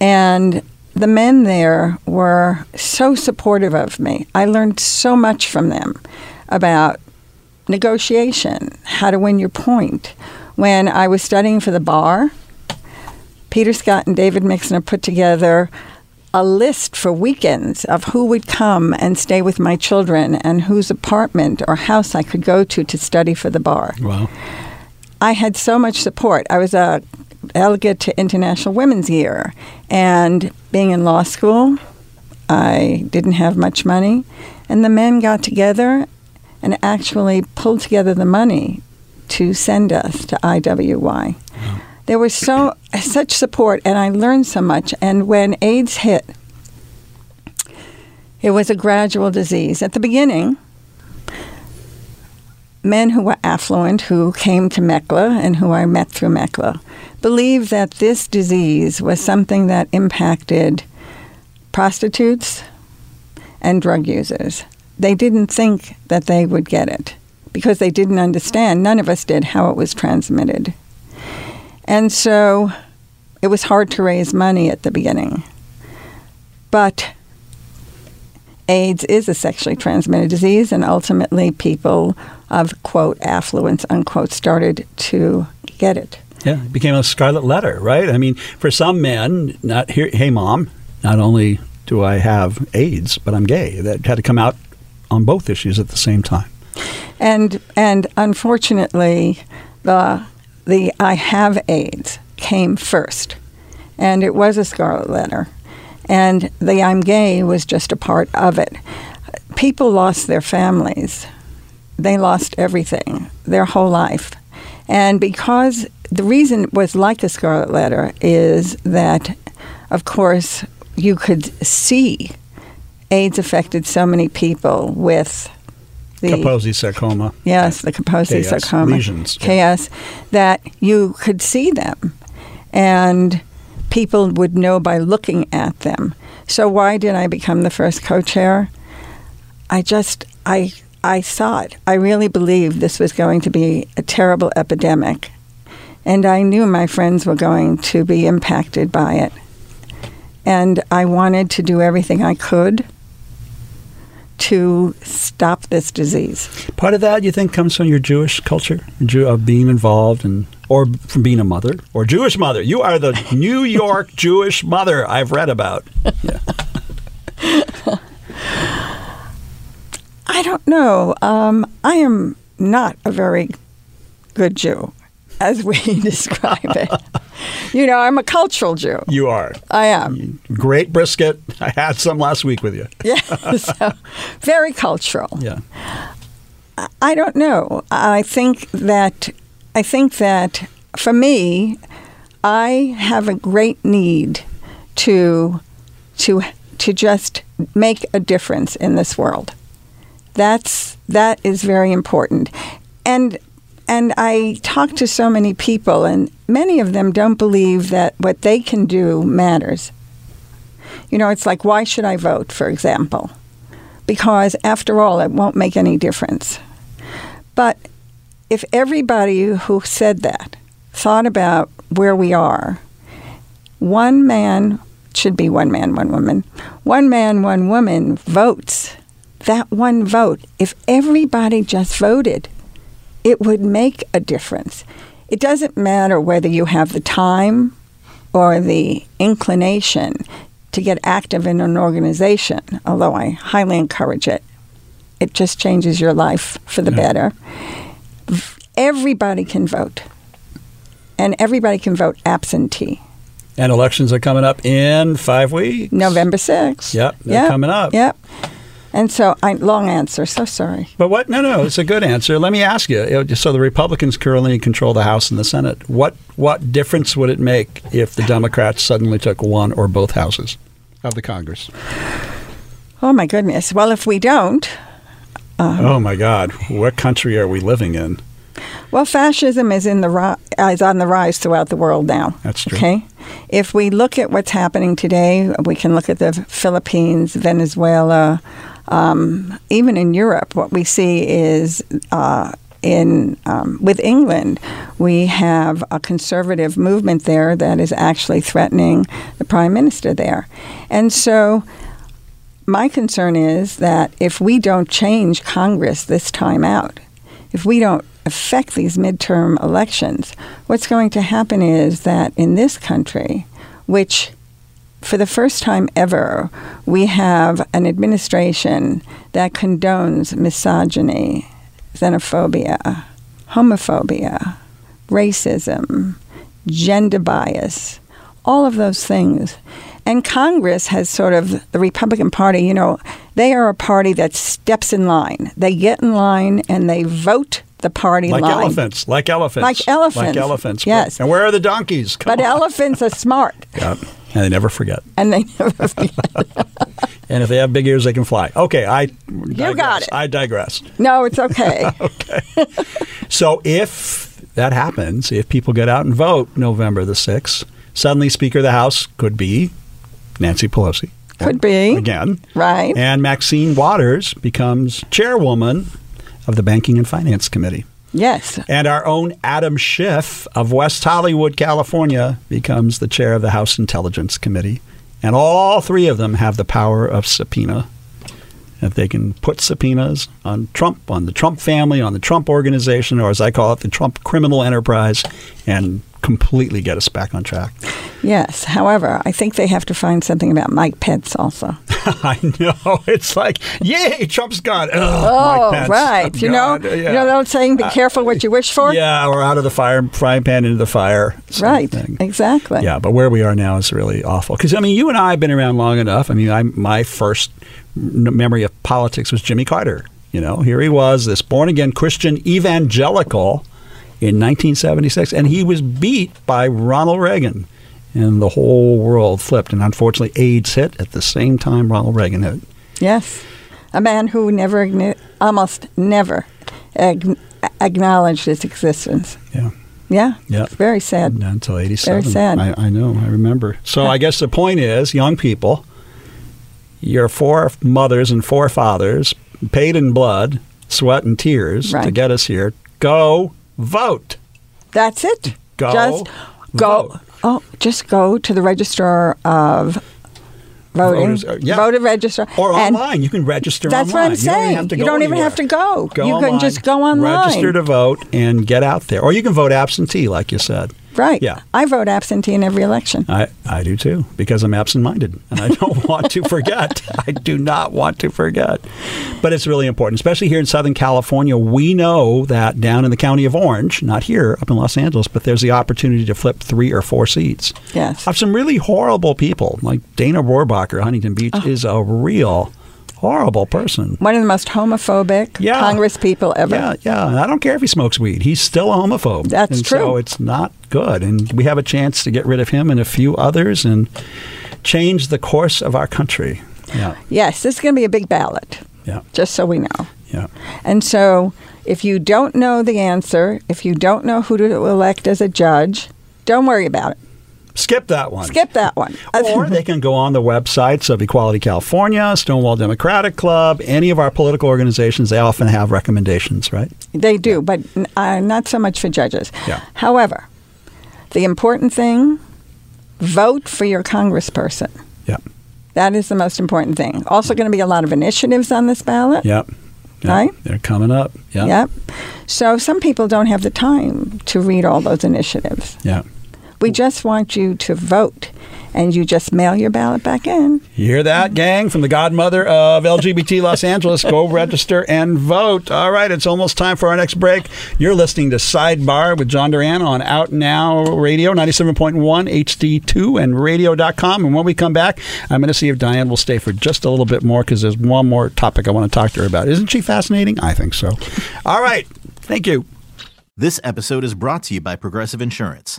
and the men there were so supportive of me. I learned so much from them about negotiation, how to win your point. When I was studying for the bar, Peter Scott and David Mixner put together a list for weekends of who would come and stay with my children and whose apartment or house I could go to to study for the bar. Wow. I had so much support. I was a delegate to International Women's Year. And being in law school, I didn't have much money. And the men got together and actually pulled together the money to send us to IWY. There was so *coughs* such support, and I learned so much. And when AIDS hit, it was a gradual disease. At the beginning, men who were affluent, who came to MECLA and who I met through MECLA, believed that this disease was something that impacted prostitutes and drug users. They didn't think that they would get it because they didn't understand, none of us did, how it was transmitted. And so it was hard to raise money at the beginning. But AIDS is a sexually transmitted disease, and ultimately, people of quote affluence unquote started to get it. Yeah, it became a scarlet letter, right? I mean, for some men, not here. Hey, mom, not only do I have AIDS, but I'm gay. That had to come out on both issues at the same time. And and unfortunately, the the I have AIDS came first, and it was a scarlet letter and the I'm gay was just a part of it. People lost their families, they lost everything, their whole life. And because the reason it was like the scarlet letter is that, of course, you could see AIDS affected so many people with the Kaposi sarcoma. Yes, the Kaposi sarcoma. Lesions. KS, that you could see them. And people would know by looking at them. So why did I become the first co-chair? I just I I saw it. I really believed this was going to be a terrible epidemic. And I knew my friends were going to be impacted by it. And I wanted to do everything I could to stop this disease. Part of that, you think, comes from your Jewish culture, of being involved and or from being a mother or Jewish mother. You are the *laughs* New York Jewish mother I've read about. Yeah. *laughs* I don't know. Um, I am not a very good Jew. As we *laughs* describe it. You know, I'm a cultural Jew. You are. I am. Great brisket. *laughs* I had some last week with you. *laughs* Yeah, so very cultural. Yeah. I don't know. I think that I think that for me, I have a great need to to to just make a difference in this world. That's that is very important. And and I talk to so many people and many of them don't believe that what they can do matters. You know, it's like why should I vote, for example? Because after all, it won't make any difference. But if everybody who said that thought about where we are, one man should be one man, one woman. One man, one woman votes. That one vote, if everybody just voted, it would make a difference. It doesn't matter whether you have the time or the inclination to get active in an organization, although I highly encourage it. It just changes your life for the Yeah. better. Everybody can vote, and everybody can vote absentee. And elections are coming up in five weeks. November 6th. Yep, they're coming up. Yep. And so, I, long answer, so sorry. But what? No, no, it's a good answer. Let me ask you. you So the Republicans currently control the House and the Senate. What what difference would it make if the Democrats suddenly took one or both houses of the Congress? Oh, my goodness. Well, if we don't, uh, oh my God, what country are we living in? Well, fascism is in the ri- is on the rise throughout the world now. That's true. Okay, if we look at what's happening today, we can look at the Philippines, Venezuela, um, even in Europe. What we see is. Uh, in um, with England, we have a conservative movement there that is actually threatening the prime minister there, and so my concern is that if we don't change Congress this time out, if we don't affect these midterm elections, what's going to happen is that in this country, which for the first time ever, we have an administration that condones misogyny, xenophobia, homophobia, racism, gender bias, all of those things. And Congress has sort of, the Republican Party, you know, they are a party that steps in line. They get in line and they vote the party line. Like line. elephants, like elephants, Like elephants. like elephants. Yes. And where are the donkeys? Come But on. elephants are smart Yep. And they never forget. and they never forget. *laughs* And if they have big ears, they can fly. Okay, I digress. got it. I digress. No, it's okay. *laughs* okay. So if that happens, if people get out and vote November the 6th, suddenly Speaker of the House could be Nancy Pelosi. Could be. Again. Right. And Maxine Waters becomes chairwoman of the Banking and Finance Committee. Yes. And our own Adam Schiff of West Hollywood, California, becomes the chair of the House Intelligence Committee. And all three of them have the power of subpoena. If they can put subpoenas on Trump, on the Trump family, on the Trump organization, or as I call it, the Trump criminal enterprise, and completely get us back on track. Yes. However, I think they have to find something about Mike Pence also. *laughs* I know. It's like, yay, Trump's gone. Ugh, Oh, Mike Pence. right. You know, yeah. you know that old saying, "Be uh, careful what you wish for." Yeah, or out of the fire, frying pan into the fire. Right. thing. Exactly. Yeah, but where we are now is really awful. Because I mean, you and I have been around long enough. I mean, I, my first memory of politics was Jimmy Carter. You know, here he was, this born again Christian evangelical in 1976, and he was beat by Ronald Reagan, and the whole world flipped. And unfortunately, AIDS hit at the same time Ronald Reagan hit. Yes. A man who never, almost never, agn- acknowledged its existence. Yeah. Yeah. Yeah. It's very sad. until 87. Very sad. I, I know, I remember. So I guess the point is, young people, your four mothers and four fathers paid in blood, sweat, and tears to get us here. Go vote. That's it. Go Just go. vote. Oh, just go to the registrar of voting. Voters, uh, yeah. Voter registrar. Or online. You can register That's what. I'm saying. You don't even have to go anywhere. have to go. Go You can just go online. Register to vote and get out there. Or you can vote absentee, like you said. Right. Yeah. I vote absentee in every election. I, I do too, because I'm absent minded and I don't *laughs* want to forget. I do not want to forget. But it's really important, especially here in Southern California. We know that down in the county of Orange, not here, up in Los Angeles, but there's the opportunity to flip three or four seats. Yes. Of some really horrible people, like Dana Rohrabacher, Huntington Beach, Oh. is a real horrible person. One of the most homophobic Yeah. Congress people ever. Yeah, yeah. And I don't care if he smokes weed. He's still a homophobe. That's and true. So it's not good. And we have a chance to get rid of him and a few others and change the course of our country. Yeah, Yes, this is going to be a big ballot, yeah, just so we know. yeah. And so if you don't know the answer, if you don't know who to elect as a judge, don't worry about it. Skip that one. Skip that one. or *laughs* they can go on the websites of Equality California, Stonewall Democratic Club, any of our political organizations. They often have recommendations, right? They do, but uh, not so much for judges. Yeah. However, the important thing vote for your congressperson. Yeah, That is the most important thing. Also, going to be a lot of initiatives on this ballot. yeah. yeah. Right? They're coming up. Yeah. Yep. So some people don't have the time to read all those initiatives. Yeah. We just want you to vote, and you just mail your ballot back in. You hear that, gang? From the godmother of LGBT Los Angeles, go *laughs* register and vote. All right, it's almost time for our next break. You're listening to Sidebar with John Duran on Out Now Radio, 97.1 HD2 and radio.com. And when we come back, I'm going to see if Diane will stay for just a little bit more because there's one more topic I want to talk to her about. Isn't she fascinating? I think so. All right, thank you. This episode is brought to you by Progressive Insurance.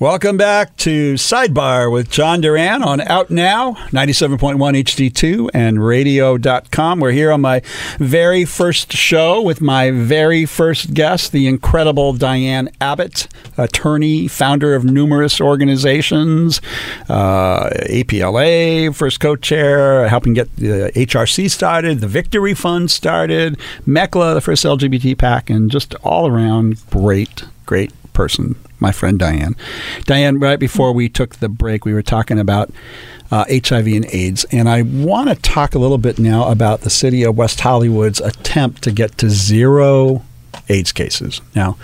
Welcome back to Sidebar with John Duran on Out Now, 97.1 HD2 and radio.com. We're here on my very first show with my very first guest, the incredible Diane Abbott, attorney, founder of numerous organizations, uh, APLA, first co chair, helping get the HRC started, the Victory Fund started, MECLA, the first LGBT PAC, and just all around great, great person, my friend Diane. Diane, right before we took the break, we were talking about uh, HIV and AIDS, and I want to talk a little bit now about the city of West Hollywood's attempt to get to zero AIDS cases. Now,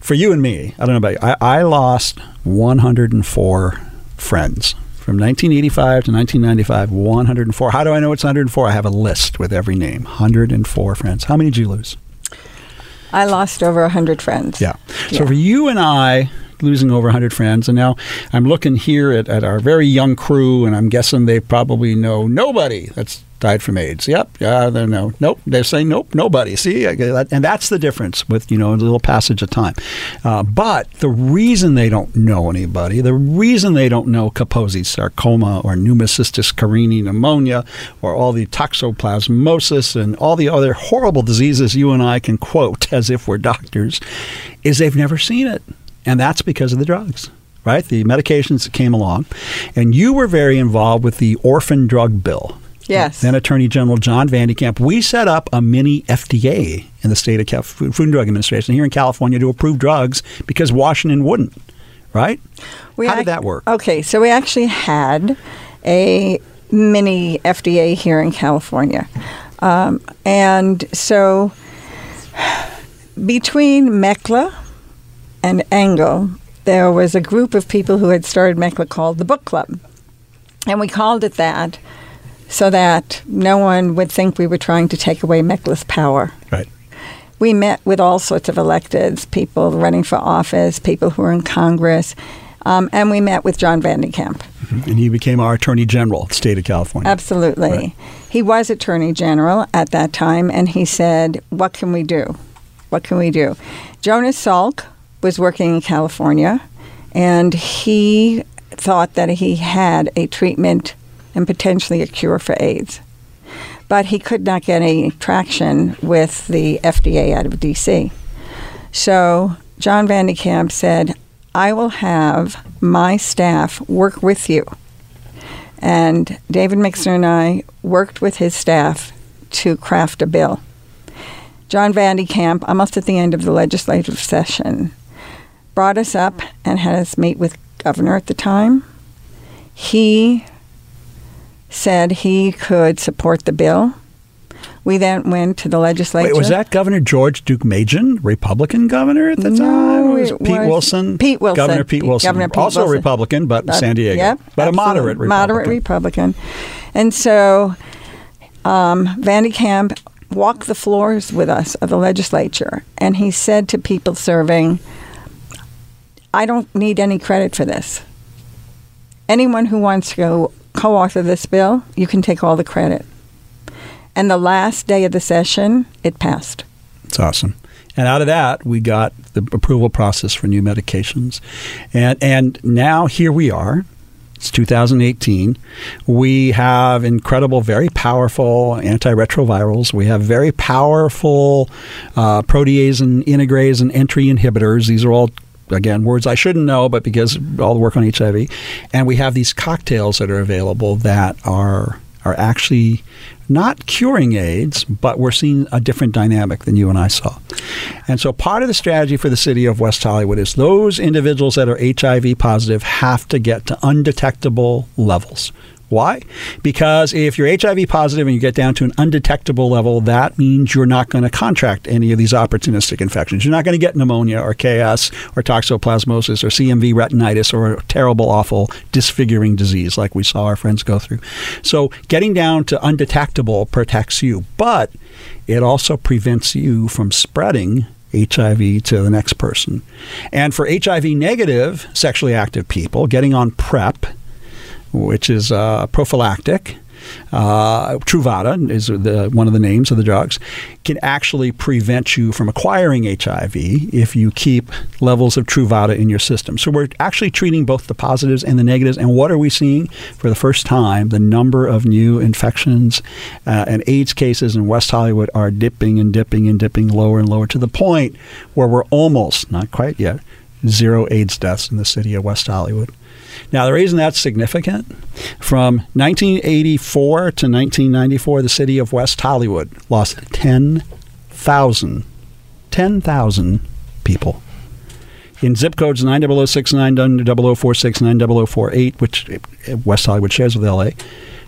for you and me, I don't know about you, I, I lost 104 friends. From 1985 to 1995, 104. How do I know it's 104? I have a list with every name. 104 friends. How many did you lose? I lost over 100 friends. Yeah. So for you and I, losing over 100 friends, and now I'm looking here at, at our very young crew, and I'm guessing they probably know nobody that's died from AIDS. Yep. Yeah. They know. Nope. They're saying nope. Nobody. See, and that's the difference with you know a little passage of time. Uh, but the reason they don't know anybody, the reason they don't know Kaposi sarcoma or pneumocystis carinii pneumonia or all the toxoplasmosis and all the other horrible diseases you and I can quote as if we're doctors, is they've never seen it, and that's because of the drugs right? The medications that came along. And you were very involved with the orphan drug bill. Yes. Then Attorney General John Van de Kamp. We set up a mini FDA in the state of Cal- Food and Drug Administration here in California to approve drugs because Washington wouldn't, right? We How did that work? Okay, so we actually had a mini FDA here in California. Um, and so between MECLA and Engel, there was a group of people who had started MECLA called the Book Club. And we called it that so that no one would think we were trying to take away MECLA's power. Right. We met with all sorts of electeds, people running for office, people who were in Congress, um, and we met with John Van de Kamp. And he became our Attorney General, of the state of California. Absolutely. Right. He was Attorney General at that time, and he said, What can we do? What can we do? Jonas Salk was working in California, and he thought that he had a treatment and potentially a cure for AIDS. But he could not get any traction with the FDA out of DC. So John Van de Kamp said, I will have my staff work with you. And David Mixner and I worked with his staff to craft a bill. John Van de Kamp, almost at the end of the legislative session, brought us up and had us meet with governor at the time. He said he could support the bill. We then went to the legislature. Wait, was that Governor George Deukmejian, Republican governor at the No, time? Was it it Pete was Wilson? Pete Wilson. Governor Pete Wilson. Governor Pete also Wilson. Republican, but Uh, San Diego. Yep, but a moderate Republican. Moderate Republican. And so um, Van de Kamp walked the floors with us of the legislature, and he said to people serving, I don't need any credit for this. Anyone who wants to go co author this bill, you can take all the credit. And the last day of the session, it passed. It's awesome. And out of that, we got the approval process for new medications. And and now here we are. It's 2018. We have incredible, very powerful antiretrovirals. We have very powerful uh, protease and integrase and entry inhibitors. These are all again words I shouldn't know, but because all the work on HIV, and we have these cocktails that are available that are are actually not curing AIDS, but we're seeing a different dynamic than you and I saw. And so part of the strategy for the city of West Hollywood is those individuals that are HIV positive have to get to undetectable levels. Why? Because if you're HIV positive and you get down to an undetectable level, that means you're not going to contract any of these opportunistic infections. You're not going to get pneumonia or KS or toxoplasmosis or CMV retinitis or a terrible, awful, disfiguring disease like we saw our friends go through. So getting down to undetectable protects you, but it also prevents you from spreading HIV to the next person. And for HIV negative sexually active people, getting on PrEP which is uh, prophylactic. Uh, Truvada is the, one of the names of the drugs, can actually prevent you from acquiring HIV if you keep levels of Truvada in your system. So we're actually treating both the positives and the negatives. And what are we seeing for the first time? The number of new infections uh, and AIDS cases in West Hollywood are dipping and dipping and dipping lower and lower to the point where we're almost, not quite yet, zero AIDS deaths in the city of West Hollywood. Now, the reason that's significant, from 1984 to 1994, the city of West Hollywood lost 10,000, 10,000 people. In zip codes 90069, 90046, 90048, which eh, West Hollywood shares with LA,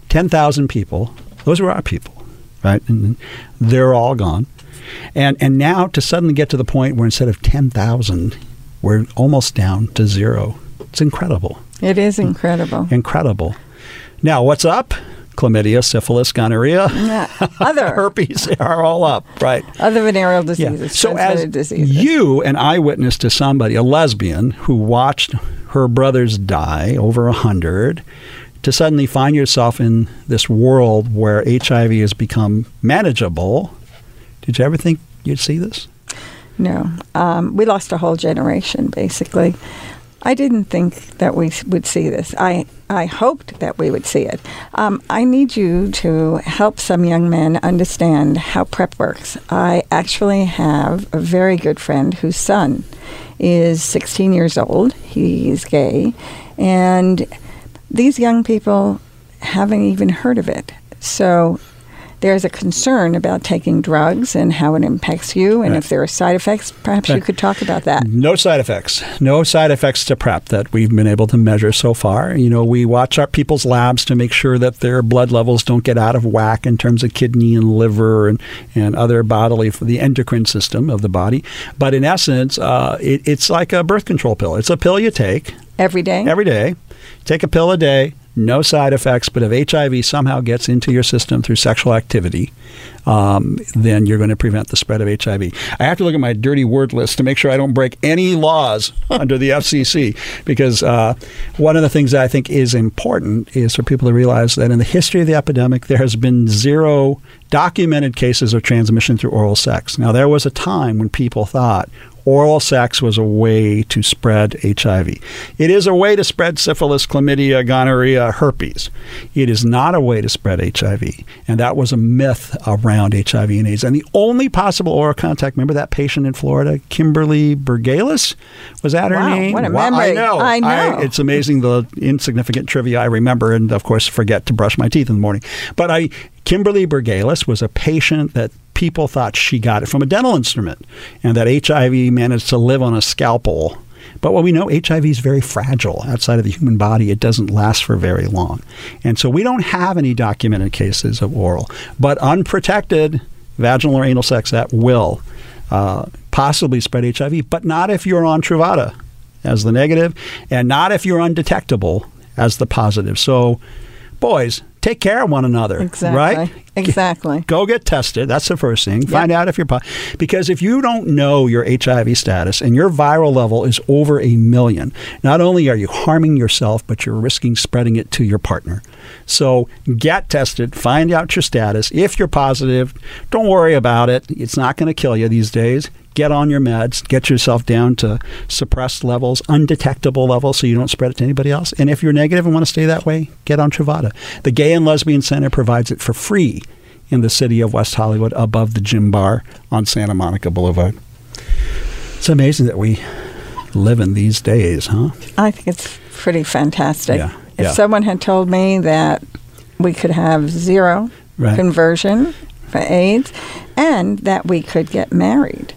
10,000 people, those were our people, right? And they're all gone. And, and now to suddenly get to the point where instead of 10,000, we're almost down to zero. It's incredible. It is incredible. Incredible. Now, what's up? Chlamydia, syphilis, gonorrhea, Yeah. *laughs* Other herpes are all up, right? other venereal diseases, So, as diseases. you, an eyewitness to somebody, a lesbian who watched her brothers die, over a hundred, to suddenly find yourself in this world where HIV has become manageable, did you ever think you'd see this? No, um, we lost a whole generation basically. I didn't think that we would see this. I I hoped that we would see it. Um, I need you to help some young men understand how PrEP works. I actually have a very good friend whose son is 16 years old. He's gay, and these young people haven't even heard of it. So there's a concern about taking drugs and how it impacts you, and Right. if there are side effects. Perhaps you could talk about that. No side effects. No side effects to PrEP that we've been able to measure so far. You know, we watch our people's labs to make sure that their blood levels don't get out of whack in terms of kidney and liver and, and other bodily for the endocrine system of the body. But in essence, uh, it, it's like a birth control pill. It's a pill you take Every day. every day. Take a pill a day, no side effects. But if HIV somehow gets into your system through sexual activity, um, then you're going to prevent the spread of HIV. I have to look at my dirty word list to make sure I don't break any laws *laughs* under the FCC because uh, one of the things that I think is important is for people to realize that in the history of the epidemic, there has been zero documented cases of transmission through oral sex. Now, there was a time when people thought, oral sex was a way to spread HIV. It is a way to spread syphilis, chlamydia, gonorrhea, herpes. It is not a way to spread HIV. And that was a myth around HIV and AIDS. And the only possible oral contact, remember that patient in Florida, Kimberly Bergalis? Was that her Wow, name? what a Wow, memory. I know. I know. it's amazing the insignificant trivia I remember, and of course, forget to brush my teeth in the morning. But I, Kimberly Bergalis was a patient that people thought she got it from a dental instrument, and that HIV managed to live on a scalpel. But what we know, HIV is very fragile outside of the human body. It doesn't last for very long. And so we don't have any documented cases of oral. But unprotected vaginal or anal sex at will uh, possibly spread HIV, but not if you're on Truvada as the negative, and not if you're undetectable as the positive. So, boys, take care of one another. Exactly. Right? Exactly. Go get tested. That's the first thing. Find out if you're positive. because if you don't know your HIV status and your viral level is over a million, not only are you harming yourself, but you're risking spreading it to your partner. So get tested. Find out your status. If you're positive, don't worry about it. It's not going to kill you these days. Get on your meds. Get yourself down to suppressed levels, undetectable levels, so you don't spread it to anybody else. And if you're negative and want to stay that way, get on Truvada. The Gay and Lesbian Center provides it for free in the city of West Hollywood above the gym bar on Santa Monica Boulevard. It's amazing that we live in these days, huh? I think it's pretty fantastic. Yeah, If yeah. someone had told me that we could have zero Right. conversion for AIDS and that we could get married,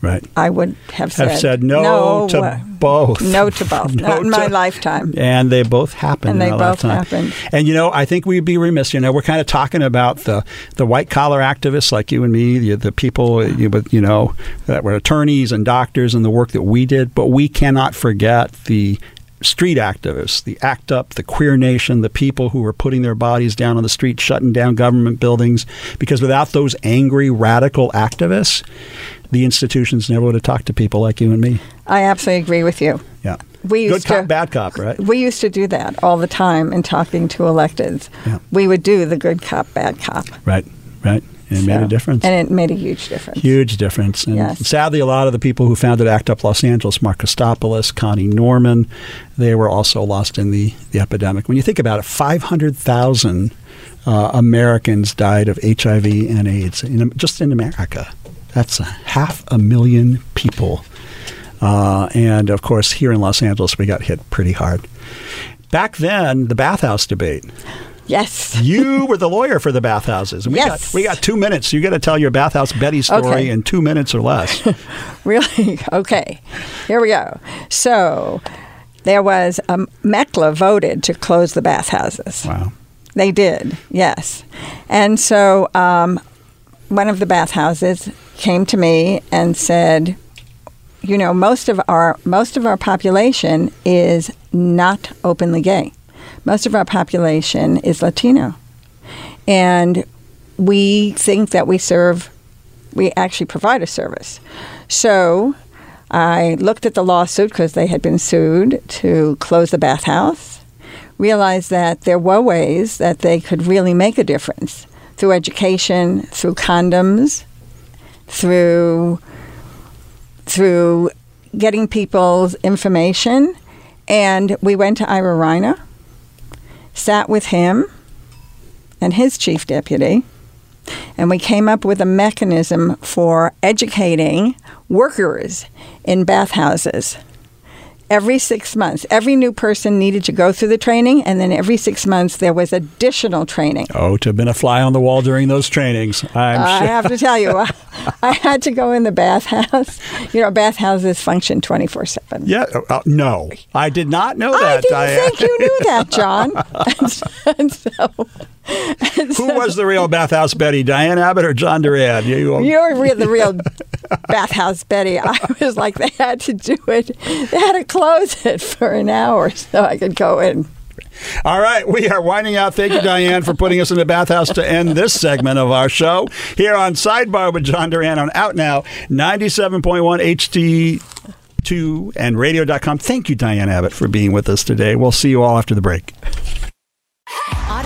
Right. I would have said, Have said no, to uh, both. No to both. *laughs* No Not in my to- lifetime. And they both happened. And they both lifetime. happened. And you know, I think we'd be remiss. You know, we're kind of talking about the the white collar activists like you and me, the, the people you, but you know that were attorneys and doctors and the work that we did. But we cannot forget the street activists, the ACT UP, the Queer Nation, the people who were putting their bodies down on the street, shutting down government buildings. Because without those angry radical activists, the institutions never would have talked to people like you and me. I absolutely agree with you. Yeah. We Good used cop, to, bad cop, right? We used to do that all the time in talking to electeds. Yeah. We would do the good cop, bad cop. Right, right. And it made a difference. And it made a huge difference. Huge difference. And Yes. sadly, a lot of the people who founded ACT UP Los Angeles, Mark Kostopoulos, Connie Norman, they were also lost in the, the epidemic. When you think about it, 500,000 uh, Americans died of HIV and AIDS in, just in America. That's a half a million people. Uh, and of course, here in Los Angeles, we got hit pretty hard. Back then, the bathhouse debate. Yes. You were the lawyer for the bathhouses. We Yes. got we got two minutes. You got to tell your bathhouse Betty story Okay. in two minutes or less. *laughs* Really? Okay. Here we go. So there was um, MECLA voted to close the bathhouses. wow. They did, yes. And so um, one of the bathhouses came to me and said, "You know, most of our most of our population is not openly gay. Most of our population is Latino, and we think that we serve. We actually provide a service. So." I looked at the lawsuit because they had been sued to close the bathhouse realized that there were ways that they could really make a difference through education, through condoms, through through getting people's information. And we went to Ira Reiner, sat with him and his chief deputy, and we came up with a mechanism for educating workers in bathhouses every six months. Every new person needed to go through the training, and then every six months there was additional training. Oh, to have been a fly on the wall during those trainings. I'm I sure. have to tell you, I, *laughs* I had to go in the bathhouse. *laughs* You know, bathhouses function 24 7. Yeah, uh, no, I did not know that. I didn't think you knew that, John. *laughs* and so, so, *laughs* Who was the real bathhouse Betty, Diane Abbott or John Duran? You, You're real, the real *laughs* bathhouse Betty. I was like, they had to do it. They had to close it for an hour so I could go in. All right, we are winding out. Thank you, Diane, for putting us in the bathhouse to end this segment of our show here on Sidebar with John Duran on Out Now, 97.1 HD2 and radio.com. Thank you, Diane Abbott, for being with us today. We'll see you all after the break.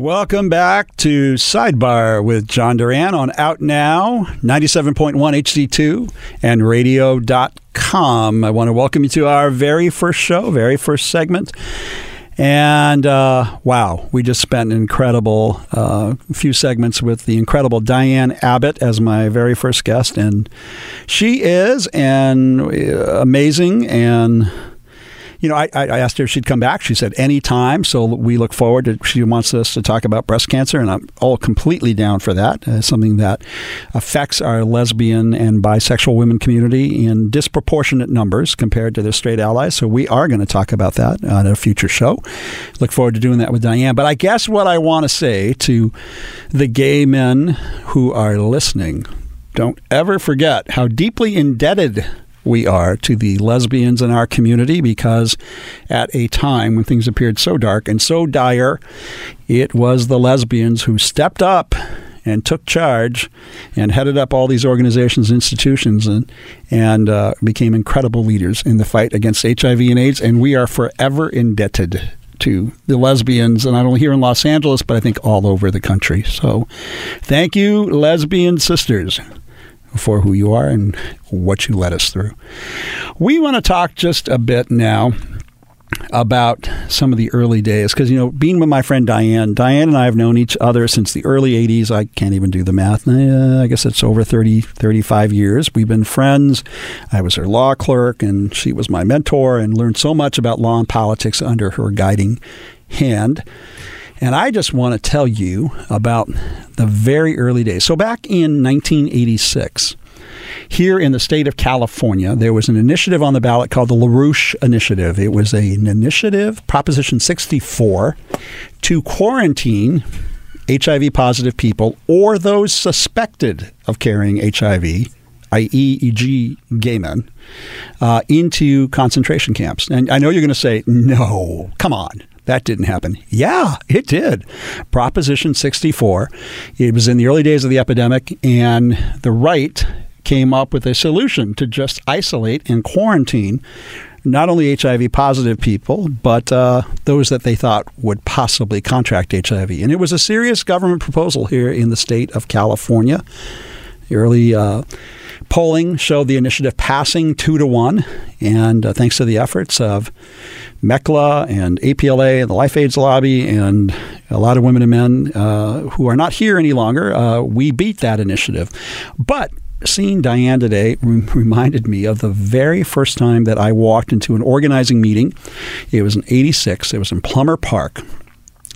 Welcome back to Sidebar with John Duran on Out Now, 97.1 HD2 and radio.com. I want to welcome you to our very first show, very first segment. And uh, wow, we just spent an incredible uh, few segments with the incredible Diane Abbott as my very first guest. And she is an uh, amazing and you know, I, I asked her if she'd come back. She said anytime. So we look forward to. She wants us to talk about breast cancer, and I'm all completely down for that. Uh, something that affects our lesbian and bisexual women community in disproportionate numbers compared to their straight allies. So we are going to talk about that on a future show. Look forward to doing that with Diane. But I guess what I want to say to the gay men who are listening. Don't ever forget how deeply indebted we are to the lesbians in our community because at a time when things appeared so dark and so dire, it was the lesbians who stepped up and took charge and headed up all these organizations and institutions and, and uh, became incredible leaders in the fight against HIV and AIDS. And we are forever indebted to the lesbians, and not only here in Los Angeles, but I think all over the country. So thank you, lesbian sisters for who you are and what you led us through. We want to talk just a bit now about some of the early days because you know being with my friend Diane Diane and I have known each other since the early 80s I can't even do the math I guess it's over 30 35 years. We've been friends. I was her law clerk and she was my mentor and learned so much about law and politics under her guiding hand and I just want to tell you about the very early days. So, back in 1986, here in the state of California, there was an initiative on the ballot called the LaRouche Initiative. It was an initiative, Proposition 64, to quarantine HIV positive people or those suspected of carrying HIV, i.e., e.g., gay men, uh, into concentration camps. And I know you're going to say, no, come on. That didn't happen. Yeah, it did. Proposition 64. It was in the early days of the epidemic, and the right came up with a solution to just isolate and quarantine not only HIV positive people, but uh, those that they thought would possibly contract HIV. And it was a serious government proposal here in the state of California. Early uh, polling showed the initiative passing two to one, and uh, thanks to the efforts of MECLA and APLA and the Life AIDS Lobby and a lot of women and men uh, who are not here any longer, uh, we beat that initiative. But seeing Diane today reminded me of the very first time that I walked into an organizing meeting. It was in 86, it was in Plummer Park.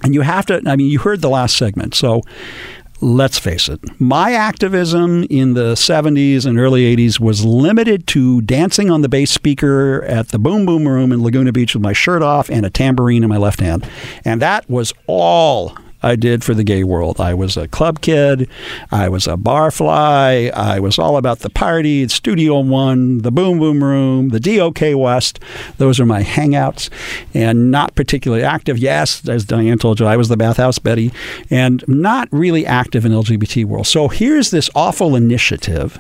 And you have to, I mean, you heard the last segment. So let's face it, my activism in the 70s and early 80s was limited to dancing on the bass speaker at the Boom Boom Room in Laguna Beach with my shirt off and a tambourine in my left hand. And that was all I did for the gay world. I was a club kid. I was a barfly. I was all about the party, Studio One, the Boom Boom Room, the DOK West. Those are my hangouts and not particularly active. Yes, as Diane told you, I was the bathhouse Betty and not really active in LGBT world. So here's this awful initiative.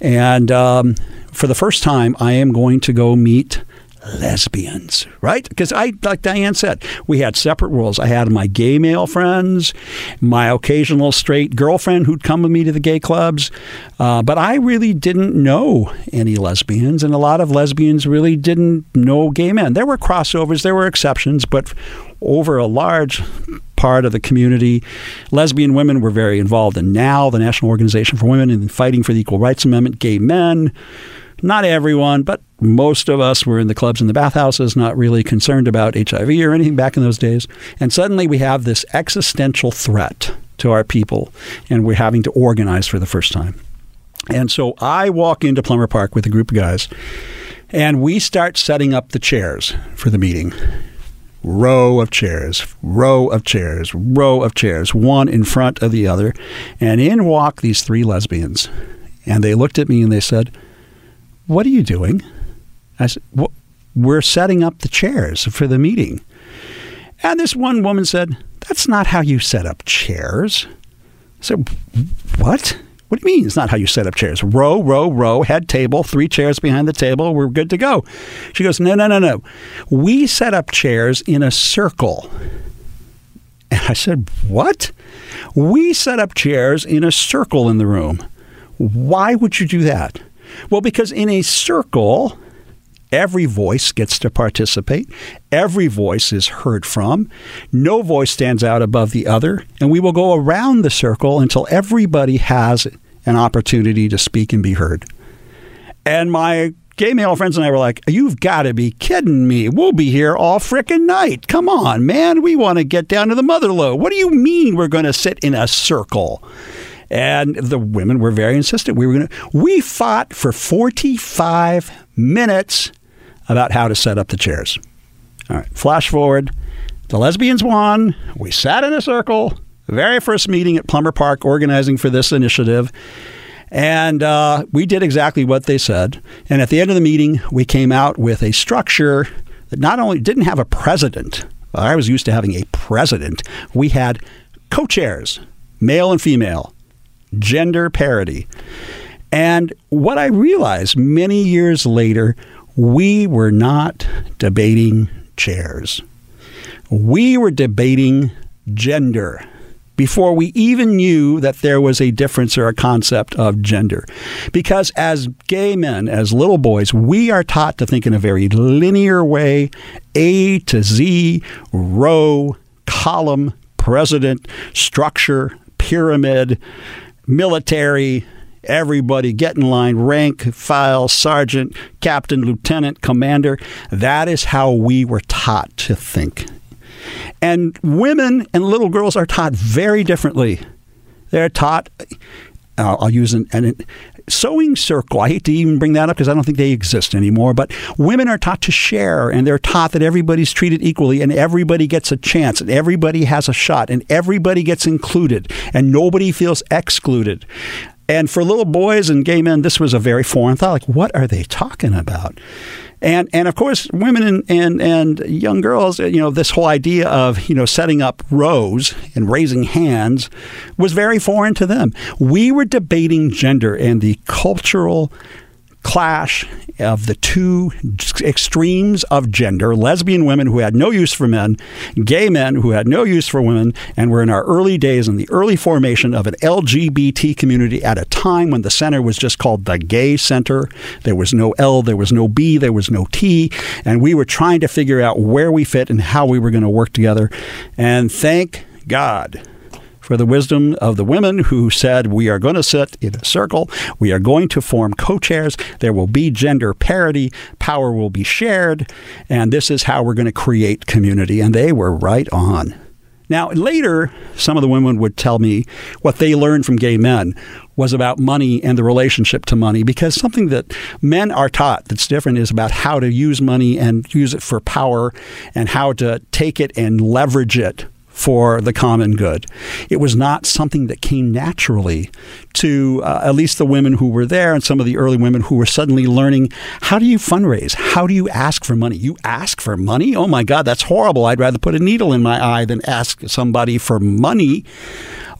And um, for the first time, I am going to go meet lesbians, right? Because I, like Diane said, we had separate worlds. I had my gay male friends, my occasional straight girlfriend who'd come with me to the gay clubs, uh, but I really didn't know any lesbians, and a lot of lesbians really didn't know gay men. There were crossovers, there were exceptions, but over a large part of the community. Lesbian women were very involved in NOW, the National Organization for Women, in fighting for the Equal Rights Amendment. Gay men, not everyone, but most of us were in the clubs and the bathhouses, not really concerned about HIV or anything back in those days. And suddenly we have this existential threat to our people, and we're having to organize for the first time. And so I walk into Plummer Park with a group of guys, and we start setting up the chairs for the meeting. row of chairs, row of chairs, row of chairs, one in front of the other. And in walk these three lesbians. And they looked at me and they said, What are you doing? I said, well, We're setting up the chairs for the meeting. And this one woman said, That's not how you set up chairs. I said, What? What do you mean it's not how you set up chairs? Row, row, row, head table, three chairs behind the table, we're good to go. She goes, No, no, no, no. We set up chairs in a circle. And I said, What? We set up chairs in a circle in the room. Why would you do that? Well, because in a circle, Every voice gets to participate. Every voice is heard from. No voice stands out above the other. And we will go around the circle until everybody has an opportunity to speak and be heard. And my gay male friends and I were like, You've got to be kidding me. We'll be here all frickin' night. Come on, man. We want to get down to the mother lode. What do you mean we're going to sit in a circle? And the women were very insistent. We were going to, we fought for 45 minutes about how to set up the chairs. All right, flash forward. The lesbians won. We sat in a circle, very first meeting at Plummer Park organizing for this initiative. And uh, we did exactly what they said. And at the end of the meeting, we came out with a structure that not only didn't have a president, I was used to having a president, we had co chairs, male and female, gender parity. And what I realized many years later we were not debating chairs. We were debating gender before we even knew that there was a difference or a concept of gender. Because as gay men, as little boys, we are taught to think in a very linear way A to Z, row, column, president, structure, pyramid, military, Everybody get in line, rank, file, sergeant, captain, lieutenant, commander. That is how we were taught to think. And women and little girls are taught very differently. They're taught, I'll use an, an sewing circle. I hate to even bring that up because I don't think they exist anymore. But women are taught to share, and they're taught that everybody's treated equally, and everybody gets a chance, and everybody has a shot, and everybody gets included, and nobody feels excluded. And for little boys and gay men, this was a very foreign thought. Like, what are they talking about? And and of course, women and, and and young girls, uh, you know, this whole idea of you know setting up rows and raising hands was very foreign to them. We were debating gender and the cultural clash of the two extremes of gender lesbian women who had no use for men, gay men who had no use for women, and were in our early days in the early formation of an LGBT community at a time when the center was just called the Gay Center. There was no L, there was no B, there was no T, and we were trying to figure out where we fit and how we were going to work together. And thank God for the wisdom of the women who said, We are going to sit in a circle. We are going to form co chairs. There will be gender parity. Power will be shared. And this is how we're going to create community. And they were right on. Now, later, some of the women would tell me what they learned from gay men was about money and the relationship to money because something that men are taught that's different is about how to use money and use it for power and how to take it and leverage it for the common good. It was not something that came naturally to uh, at least the women who were there and some of the early women who were suddenly learning how do you fundraise? How do you ask for money? You ask for money? Oh my God, that's horrible. I'd rather put a needle in my eye than ask somebody for money.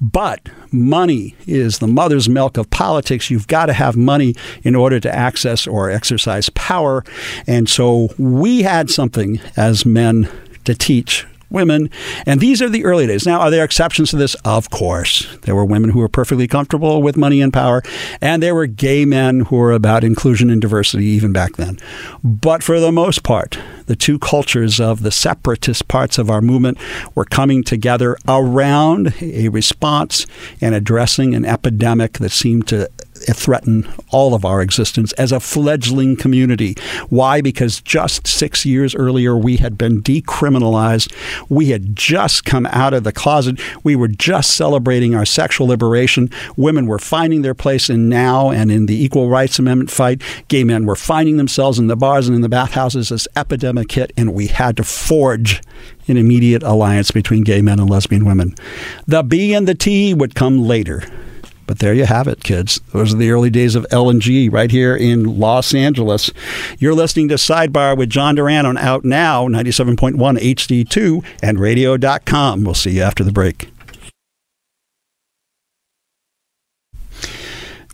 But money is the mother's milk of politics. You've got to have money in order to access or exercise power. And so we had something as men to teach women. And these are the early days. Now, are there exceptions to this? Of course. There were women who were perfectly comfortable with money and power, and there were gay men who were about inclusion and diversity even back then. But for the most part, the two cultures of the separatist parts of our movement were coming together around a response and addressing an epidemic that seemed to threaten all of our existence as a fledgling community. Why? Because just six years earlier, we had been decriminalized. We had just come out of the closet. We were just celebrating our sexual liberation. Women were finding their place in now and in the Equal Rights Amendment fight. Gay men were finding themselves in the bars and in the bathhouses as epidemic hit, and we had to forge an immediate alliance between gay men and lesbian women. The B and the T would come later. But there you have it, kids. Those are the early days of L&G right here in Los Angeles. You're listening to Sidebar with John Duran on Out Now, 97.1 HD2 and radio.com. We'll see you after the break.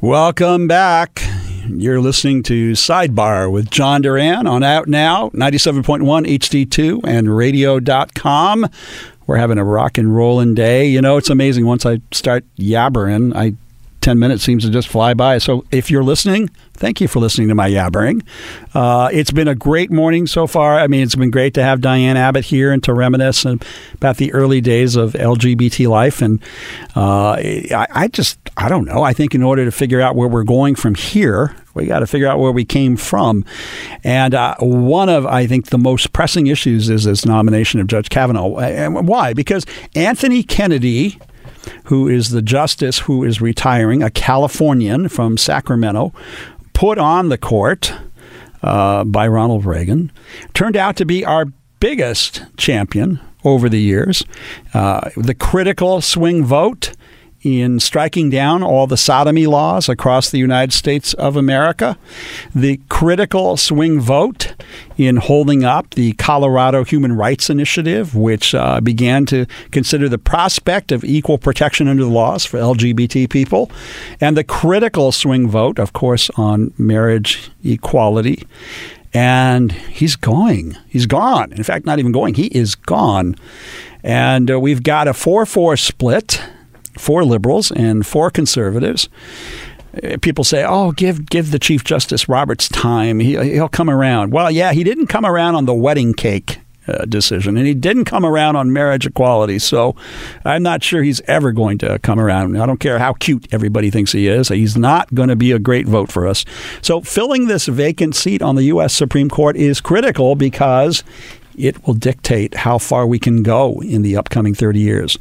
Welcome back. You're listening to Sidebar with John Duran on Out Now, 97.1 HD2 and radio.com. We're having a rock and rolling day. You know, it's amazing. Once I start yabbering, I 10 minutes seems to just fly by. So if you're listening, thank you for listening to my yabbering. Uh, it's been a great morning so far. I mean, it's been great to have Diane Abbitt here and to reminisce about the early days of LGBT life. And uh, I, I just, I don't know. I think in order to figure out where we're going from here, we got to figure out where we came from. And uh, one of, I think, the most pressing issues is this nomination of Judge Kavanaugh. And why? Because Anthony Kennedy who is the justice who is retiring, a Californian from Sacramento, put on the court uh, by Ronald Reagan, turned out to be our biggest champion over the years. Uh, the critical swing vote in striking down all the sodomy laws across the United States of America, the critical swing vote in holding up the Colorado Human Rights Initiative, which uh, began to consider the prospect of equal protection under the laws for LGBT people, and the critical swing vote, of course, on marriage equality. And he's going. He's gone. In fact, not even going. He is gone. And uh, we've got a 4 4 split for liberals and for conservatives. Uh, people say, "Oh, give give the Chief Justice Roberts time; he, he'll come around." Well, yeah, he didn't come around on the wedding cake uh, decision, and he didn't come around on marriage equality. So I'm not sure he's ever going to come around. I don't care how cute everybody thinks he is. He's not going to be a great vote for us. So filling this vacant seat on the U.S. Supreme Court is critical because it will dictate how far we can go in the upcoming 30 years.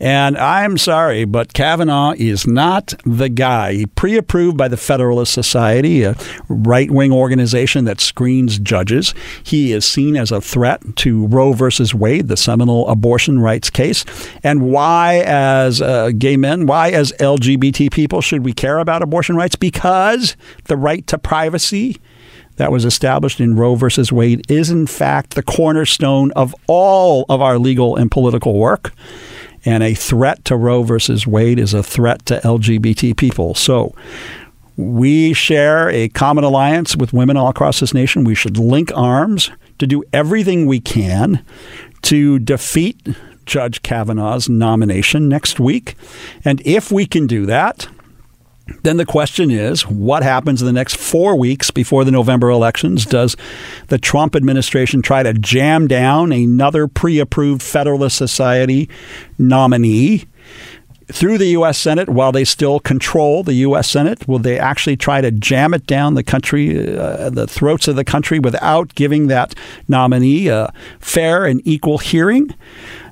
And I'm sorry, but Kavanaugh is not the guy. Pre approved by the Federalist Society, a right wing organization that screens judges. He is seen as a threat to Roe versus Wade, the seminal abortion rights case. And why, as uh, gay men, why, as LGBT people, should we care about abortion rights? Because the right to privacy that was established in Roe versus Wade is, in fact, the cornerstone of all of our legal and political work. And a threat to Roe versus Wade is a threat to LGBT people. So we share a common alliance with women all across this nation. We should link arms to do everything we can to defeat Judge Kavanaugh's nomination next week. And if we can do that, then the question is what happens in the next four weeks before the November elections? Does the Trump administration try to jam down another pre approved Federalist Society nominee? Through the U.S. Senate, while they still control the U.S. Senate, will they actually try to jam it down the country, uh, the throats of the country, without giving that nominee a fair and equal hearing?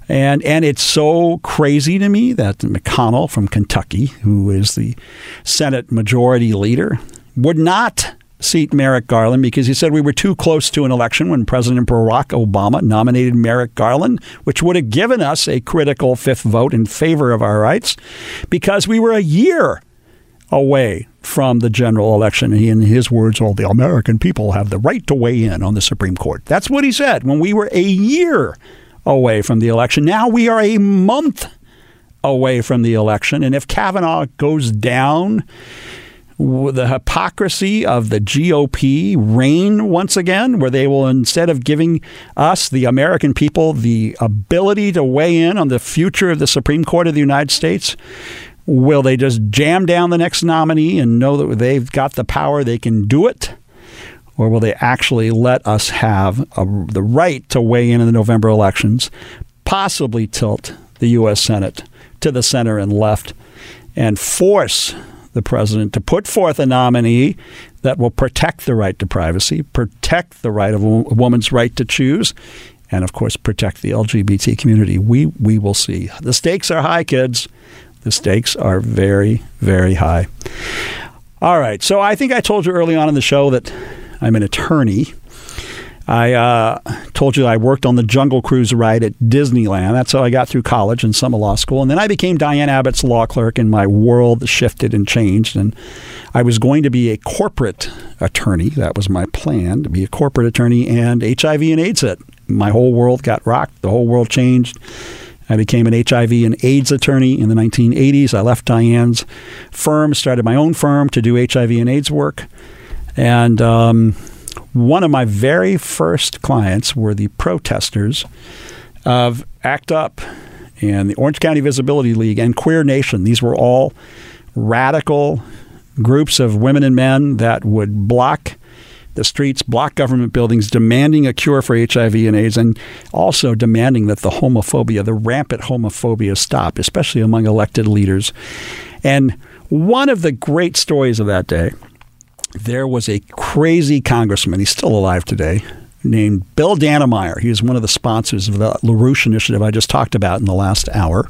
And and it's so crazy to me that McConnell from Kentucky, who is the Senate Majority Leader, would not seat Merrick Garland because he said we were too close to an election when President Barack Obama nominated Merrick Garland, which would have given us a critical fifth vote in favor of our rights because we were a year away from the general election. And in his words, all the American people have the right to weigh in on the Supreme Court. That's what he said when we were a year away from the election. Now we are a month away from the election. And if Kavanaugh goes down, the hypocrisy of the GOP reign once again, where they will, instead of giving us, the American people, the ability to weigh in on the future of the Supreme Court of the United States, will they just jam down the next nominee and know that they've got the power, they can do it? Or will they actually let us have a, the right to weigh in in the November elections, possibly tilt the U.S. Senate to the center and left, and force the president to put forth a nominee that will protect the right to privacy, protect the right of a woman's right to choose, and of course protect the LGBT community. We we will see. The stakes are high, kids. The stakes are very very high. All right. So I think I told you early on in the show that I'm an attorney. I uh, told you I worked on the Jungle Cruise ride at Disneyland. That's how I got through college and some law school. And then I became Diane Abbitt's law clerk, and my world shifted and changed. And I was going to be a corporate attorney. That was my plan to be a corporate attorney. And HIV and AIDS hit. My whole world got rocked. The whole world changed. I became an HIV and AIDS attorney in the 1980s. I left Diane's firm, started my own firm to do HIV and AIDS work. And um, one of my very first clients were the protesters of ACT UP and the Orange County Visibility League and Queer Nation. These were all radical groups of women and men that would block the streets, block government buildings, demanding a cure for HIV and AIDS, and also demanding that the homophobia, the rampant homophobia, stop, especially among elected leaders. And one of the great stories of that day, there was a crazy congressman, he's still alive today, named Bill Dannemeyer. He was one of the sponsors of the LaRouche initiative I just talked about in the last hour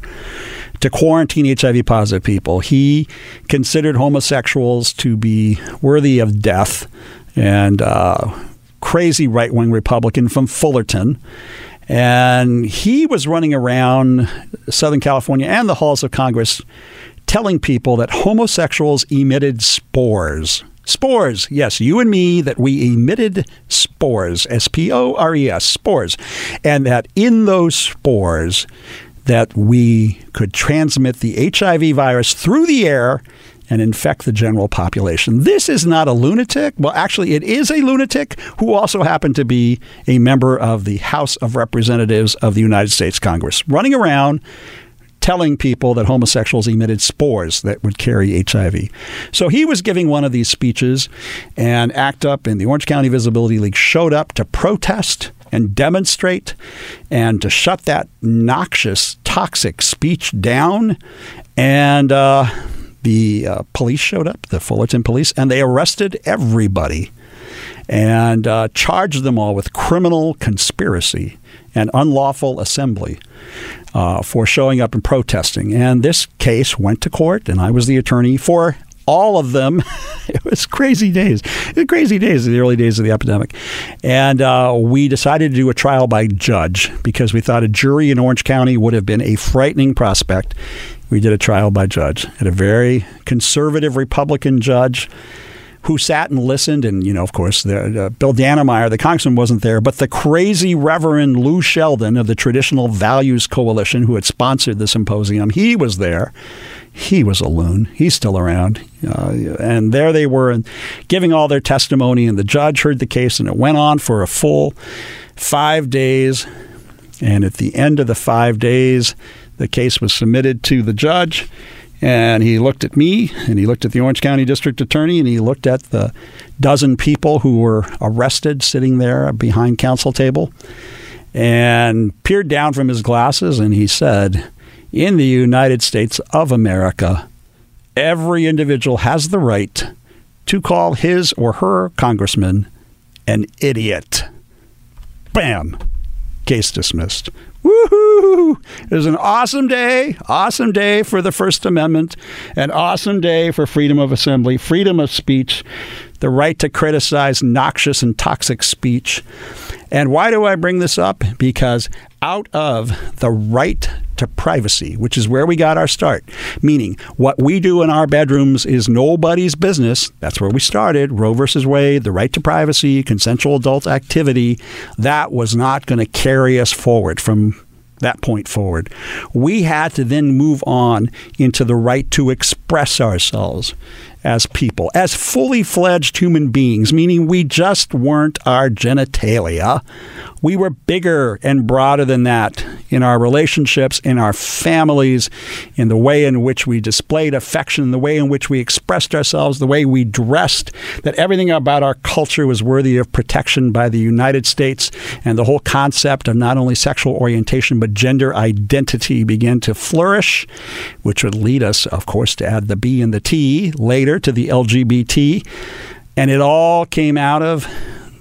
to quarantine HIV positive people. He considered homosexuals to be worthy of death and uh, crazy right wing Republican from Fullerton. And he was running around Southern California and the halls of Congress telling people that homosexuals emitted spores. Spores, yes, you and me, that we emitted spores, S P O R E S, spores. And that in those spores, that we could transmit the HIV virus through the air and infect the general population. This is not a lunatic. Well, actually, it is a lunatic who also happened to be a member of the House of Representatives of the United States Congress, running around telling people that homosexuals emitted spores that would carry HIV. So he was giving one of these speeches, and ACT UP and the Orange County Visibility League showed up to protest and demonstrate and to shut that noxious, toxic speech down. And uh, the uh, police showed up, the Fullerton police, and they arrested everybody and uh, charged them all with criminal conspiracy and unlawful assembly uh, for showing up and protesting. And this case went to court, and I was the attorney for all of them. *laughs* it was crazy days. crazy days in the early days of the epidemic. And uh, we decided to do a trial by judge because we thought a jury in Orange County would have been a frightening prospect. We did a trial by judge at a very conservative Republican judge who sat and listened. And, you know, of course, the, uh, Bill Dannemeyer, the congressman, wasn't there, but the crazy Reverend Lou Sheldon of the Traditional Values Coalition, who had sponsored the symposium, he was there. He was a loon. He's still around. Uh, and there they were giving all their testimony, and the judge heard the case, and it went on for a full five days. And at the end of the five days, the case was submitted to the judge and he looked at me and he looked at the Orange County District Attorney and he looked at the dozen people who were arrested sitting there behind counsel table and peered down from his glasses and he said, In the United States of America, every individual has the right to call his or her congressman an idiot. Bam! Case dismissed. Woohoo! It was an awesome day, awesome day for the First Amendment, an awesome day for freedom of assembly, freedom of speech, the right to criticize noxious and toxic speech. And why do I bring this up? Because out of the right to privacy, which is where we got our start. Meaning, what we do in our bedrooms is nobody's business. That's where we started. Roe versus Wade, the right to privacy, consensual adult activity. That was not going to carry us forward from that point forward. We had to then move on into the right to express ourselves as people, as fully fledged human beings, meaning we just weren't our genitalia. We were bigger and broader than that in our relationships, in our families, in the way in which we displayed affection, the way in which we expressed ourselves, the way we dressed, that everything about our culture was worthy of protection by the United States, and the whole concept of not only sexual orientation but gender identity began to flourish, which would lead us, of course, to add the B and the T later to the LGBT. And it all came out of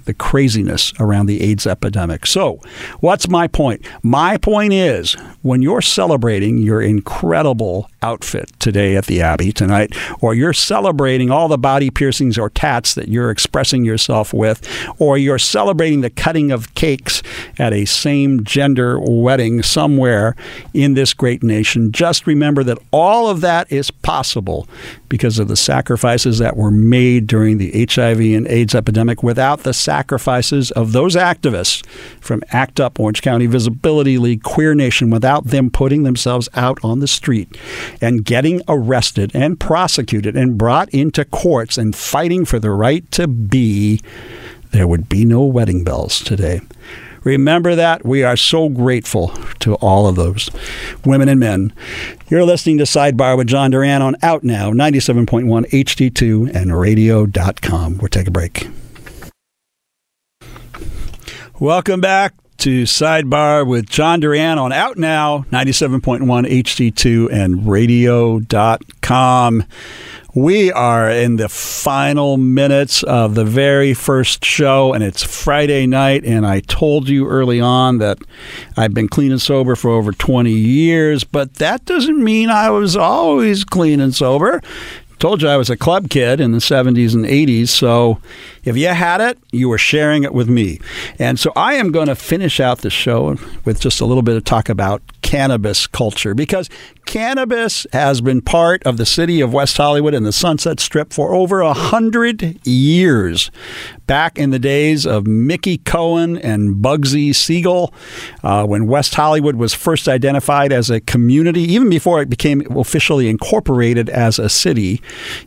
the craziness around the AIDS epidemic. So, what's my point? My point is when you're celebrating your incredible outfit today at the Abbey tonight, or you're celebrating all the body piercings or tats that you're expressing yourself with, or you're celebrating the cutting of cakes at a same gender wedding somewhere in this great nation, just remember that all of that is possible because of the sacrifices that were made during the HIV and AIDS epidemic without the sacrifices of those activists from ACT UP, Orange County Visibility League, Queer Nation, without them putting themselves out on the street and getting arrested and prosecuted and brought into courts and fighting for the right to be, there would be no wedding bells today. Remember that. We are so grateful to all of those women and men. You're listening to Sidebar with John Duran on Out Now, 97.1 HD2 and radio.com. We'll take a break. Welcome back to Sidebar with John Duran on Out Now, 97.1 HD2 and radio.com. We are in the final minutes of the very first show, and it's Friday night. And I told you early on that I've been clean and sober for over 20 years, but that doesn't mean I was always clean and sober. Told you I was a club kid in the 70s and 80s, so if you had it, you were sharing it with me. And so I am going to finish out the show with just a little bit of talk about cannabis culture because cannabis has been part of the city of West Hollywood and the Sunset Strip for over a hundred years. Back in the days of Mickey Cohen and Bugsy Siegel, uh, when West Hollywood was first identified as a community, even before it became officially incorporated as a city,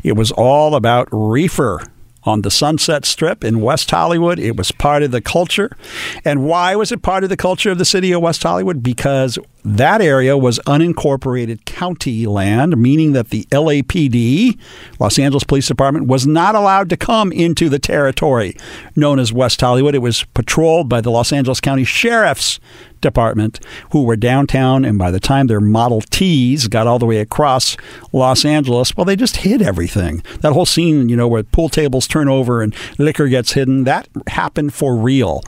it was all about reefer on the Sunset Strip in West Hollywood. It was part of the culture. And why was it part of the culture of the city of West Hollywood? Because that area was unincorporated county land, meaning that the LAPD, Los Angeles Police Department, was not allowed to come into the territory known as West Hollywood. It was patrolled by the Los Angeles County Sheriff's Department, who were downtown, and by the time their Model Ts got all the way across Los Angeles, well, they just hid everything. That whole scene, you know, where pool tables turn over and liquor gets hidden, that happened for real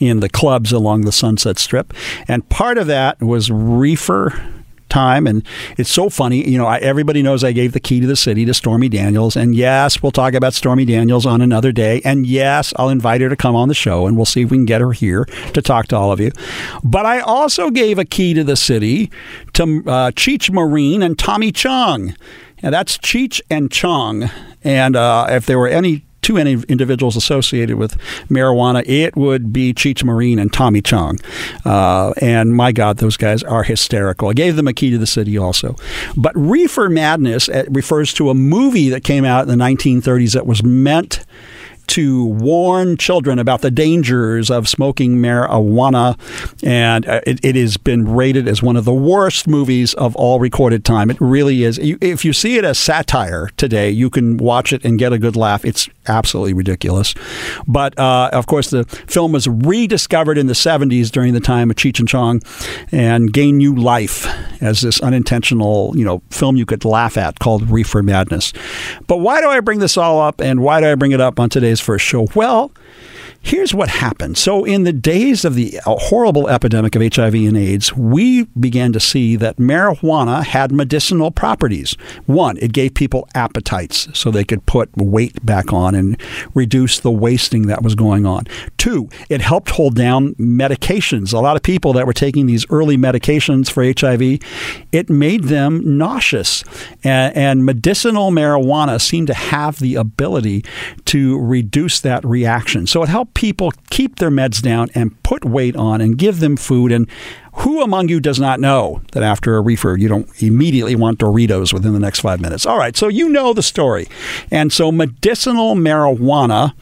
in the clubs along the Sunset Strip. And part of that was reefer time. And it's so funny. You know, I, everybody knows I gave the key to the city to Stormy Daniels. And yes, we'll talk about Stormy Daniels on another day. And yes, I'll invite her to come on the show and we'll see if we can get her here to talk to all of you. But I also gave a key to the city to uh, Cheech Marin and Tommy Chong. And that's Cheech and Chong. And uh, if there were any two any individuals associated with marijuana, it would be Cheech Marin and Tommy Chong. Uh, and my God, those guys are hysterical. I gave them a key to the city also. But Reefer Madness refers to a movie that came out in the 1930s that was meant to warn children about the dangers of smoking marijuana. And uh, it, it, has been rated as one of the worst movies of all recorded time. It really is. If you see it as satire today, you can watch it and get a good laugh. It's absolutely ridiculous. But uh, of course, the film was rediscovered in the 70s during the time of Cheech and Chong and gained new life as this unintentional, you know, film you could laugh at called Reefer Madness. But why do I bring this all up and why do I bring it up on today's first show? Well, Here's what happened. So, in the days of the uh, horrible epidemic of HIV and AIDS, we began to see that marijuana had medicinal properties. One, it gave people appetites so they could put weight back on and reduce the wasting that was going on. Two, it helped hold down medications. A lot of people that were taking these early medications for HIV, it made them nauseous. And, and medicinal marijuana seemed to have the ability to reduce that reaction. So, it helped people keep their meds down and put weight on and give them food. And who among you does not know that after a reefer, you don't immediately want Doritos within the next five minutes? All right, so you know the story. And so medicinal marijuana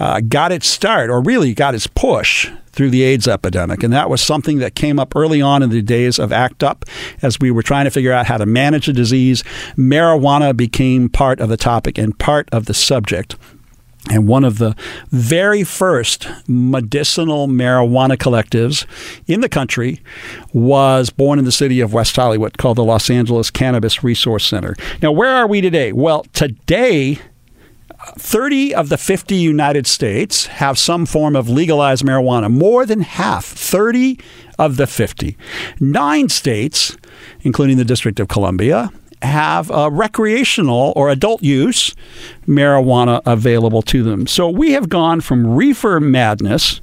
uh, got its start, or really got its push through the AIDS epidemic. And that was something that came up early on in the days of ACT UP as we were trying to figure out how to manage the disease. Marijuana became part of the topic and part of the subject. And one of the very first medicinal marijuana collectives in the country was born in the city of West Hollywood called the Los Angeles Cannabis Resource Center. Now, where are we today? Well, today, 30 of the 50 United States have some form of legalized marijuana, more than half, 30 of the 50. Nine states, including the District of Columbia, have recreational or adult use marijuana available to them. So we have gone from reefer madness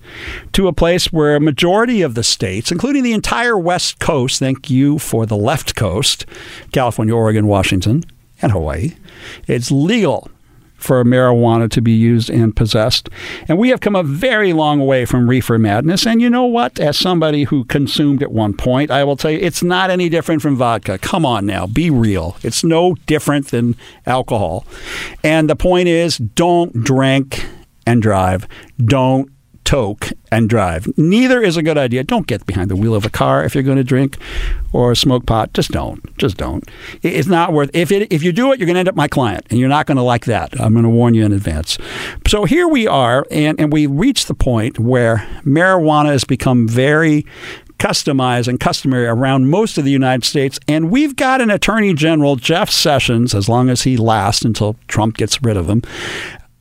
to a place where a majority of the states, including the entire West Coast, thank you for the left coast, California, Oregon, Washington, and Hawaii, it's legal for marijuana to be used and possessed. And we have come a very long way from reefer madness. And you know what? As somebody who consumed at one point, I will tell you it's not any different from vodka. Come on now, be real. It's no different than alcohol. And the point is don't drink and drive. Don't toke and drive. Neither is a good idea. Don't get behind the wheel of a car if you're going to drink or smoke pot. Just don't. Just don't. It's not worth. If it, if you do it, you're going to end up my client, and you're not going to like that. I'm going to warn you in advance. So here we are, and and we reached the point where marijuana has become very customized and customary around most of the United States. And we've got an Attorney General, Jeff Sessions, as long as he lasts until Trump gets rid of him,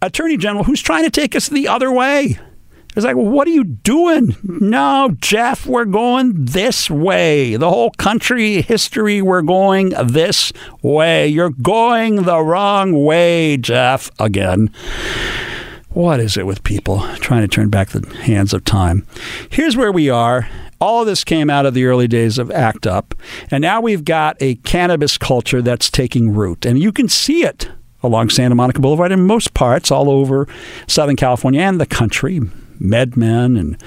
Attorney General who's trying to take us the other way. It's like, well, what are you doing? No, Jeff, we're going this way. The whole country history, we're going this way. You're going the wrong way, Jeff, again. What is it with people trying to turn back the hands of time? Here's where we are. All of this came out of the early days of ACT UP, and now we've got a cannabis culture that's taking root, and you can see it along Santa Monica Boulevard in most parts all over Southern California and the country. MedMen and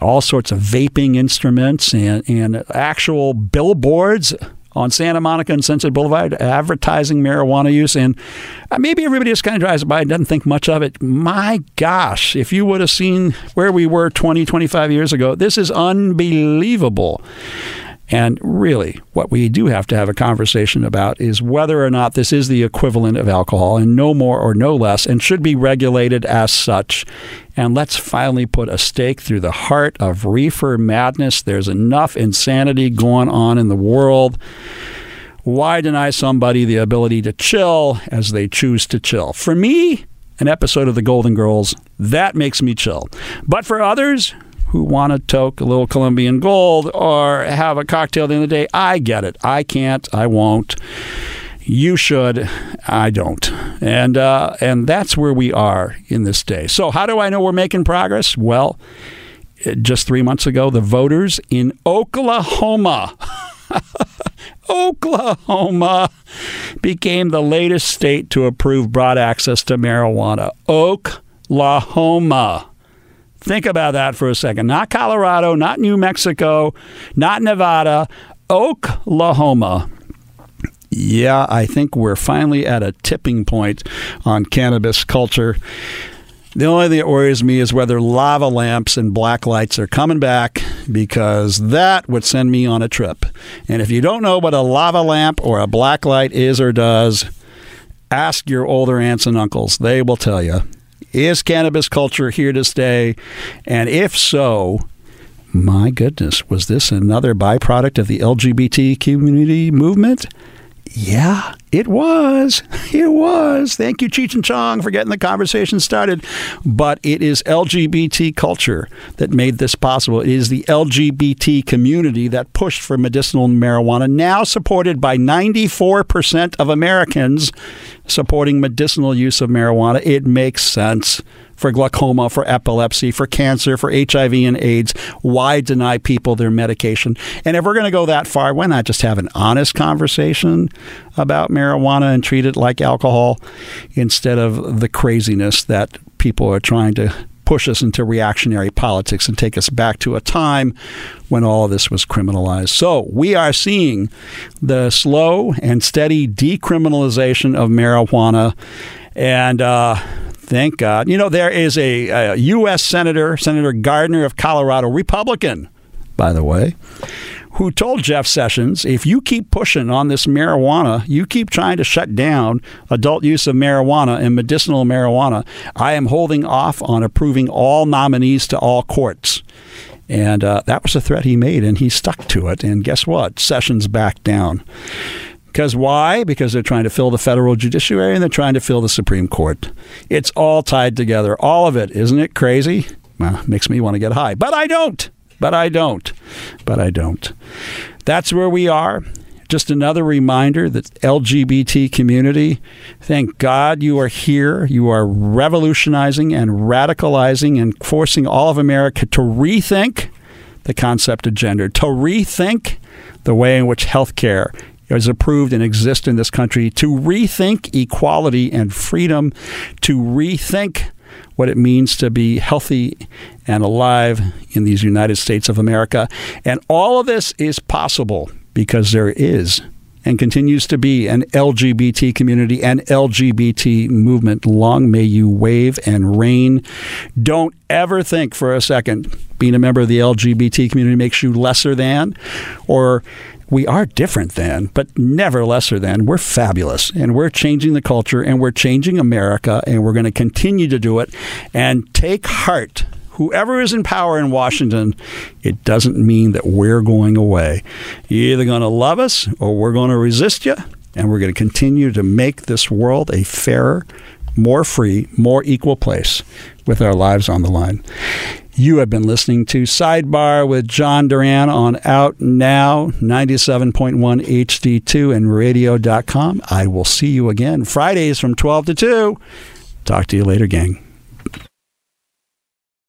all sorts of vaping instruments and, and actual billboards on Santa Monica and Sunset Boulevard advertising marijuana use. And uh, maybe everybody just kind of drives by and doesn't think much of it. My gosh, if you would have seen where we were 20, 25 years ago, this is unbelievable. And really, what we do have to have a conversation about is whether or not this is the equivalent of alcohol, and no more or no less, and should be regulated as such. And let's finally put a stake through the heart of reefer madness. There's enough insanity going on in the world. Why deny somebody the ability to chill as they choose to chill? For me, an episode of The Golden Girls, that makes me chill. But for others, who want to toke a little Colombian gold or have a cocktail at the end of the day, I get it. I can't. I won't. You should. I don't. And uh, and that's where we are in this day. So how do I know we're making progress? Well, just three months ago, the voters in Oklahoma. *laughs* Oklahoma became the latest state to approve broad access to marijuana. Oklahoma. Think about that for a second. Not Colorado, not New Mexico, not Nevada, Oklahoma. Yeah, I think we're finally at a tipping point on cannabis culture. The only thing that worries me is whether lava lamps and black lights are coming back because that would send me on a trip. And if you don't know what a lava lamp or a black light is or does, ask your older aunts and uncles. They will tell you. Is cannabis culture here to stay? And if so, my goodness, was this another byproduct of the LGBT community movement? Yeah, it was. *laughs* It was. Thank you, Cheech and Chong, for getting the conversation started. But it is LGBT culture that made this possible. It is the LGBT community that pushed for medicinal marijuana, now supported by 94% of Americans supporting medicinal use of marijuana. It makes sense for glaucoma, for epilepsy, for cancer, for HIV and AIDS. Why deny people their medication? And if we're going to go that far, why not just have an honest conversation about marijuana and treat it like alcohol instead of the craziness that people are trying to push us into reactionary politics and take us back to a time when all of this was criminalized. So we are seeing the slow and steady decriminalization of marijuana. And uh, thank God. You know, there is a, a U.S. Senator, Senator Gardner of Colorado, Republican, by the way, who told Jeff Sessions, if you keep pushing on this marijuana, you keep trying to shut down adult use of marijuana and medicinal marijuana, I am holding off on approving all nominees to all courts. And uh, that was a threat he made, and he stuck to it. And guess what? Sessions backed down. Because why? Because they're trying to fill the federal judiciary and they're trying to fill the Supreme Court. It's all tied together. All of it. Isn't it crazy? Well, makes me want to get high. But I don't. But I don't. But I don't. That's where we are. Just another reminder that LGBT community, thank God you are here. You are revolutionizing and radicalizing and forcing all of America to rethink the concept of gender, to rethink the way in which healthcare is approved and exists in this country, to rethink equality and freedom, to rethink what it means to be healthy and alive in these United States of America. And all of this is possible because there is and continues to be an LGBT community and LGBT movement. Long may you wave and reign. Don't ever think for a second being a member of the LGBT community makes you lesser than or we are different than, but never lesser than. We're fabulous and we're changing the culture and we're changing America and we're going to continue to do it. And take heart whoever is in power in Washington, it doesn't mean that we're going away. You're either going to love us or we're going to resist you, and we're going to continue to make this world a fairer, more free, more equal place with our lives on the line. You have been listening to Sidebar with John Duran on Out Now, 97.1 HD2 and radio.com. I will see you again Fridays from 12 to 2. Talk to you later, gang.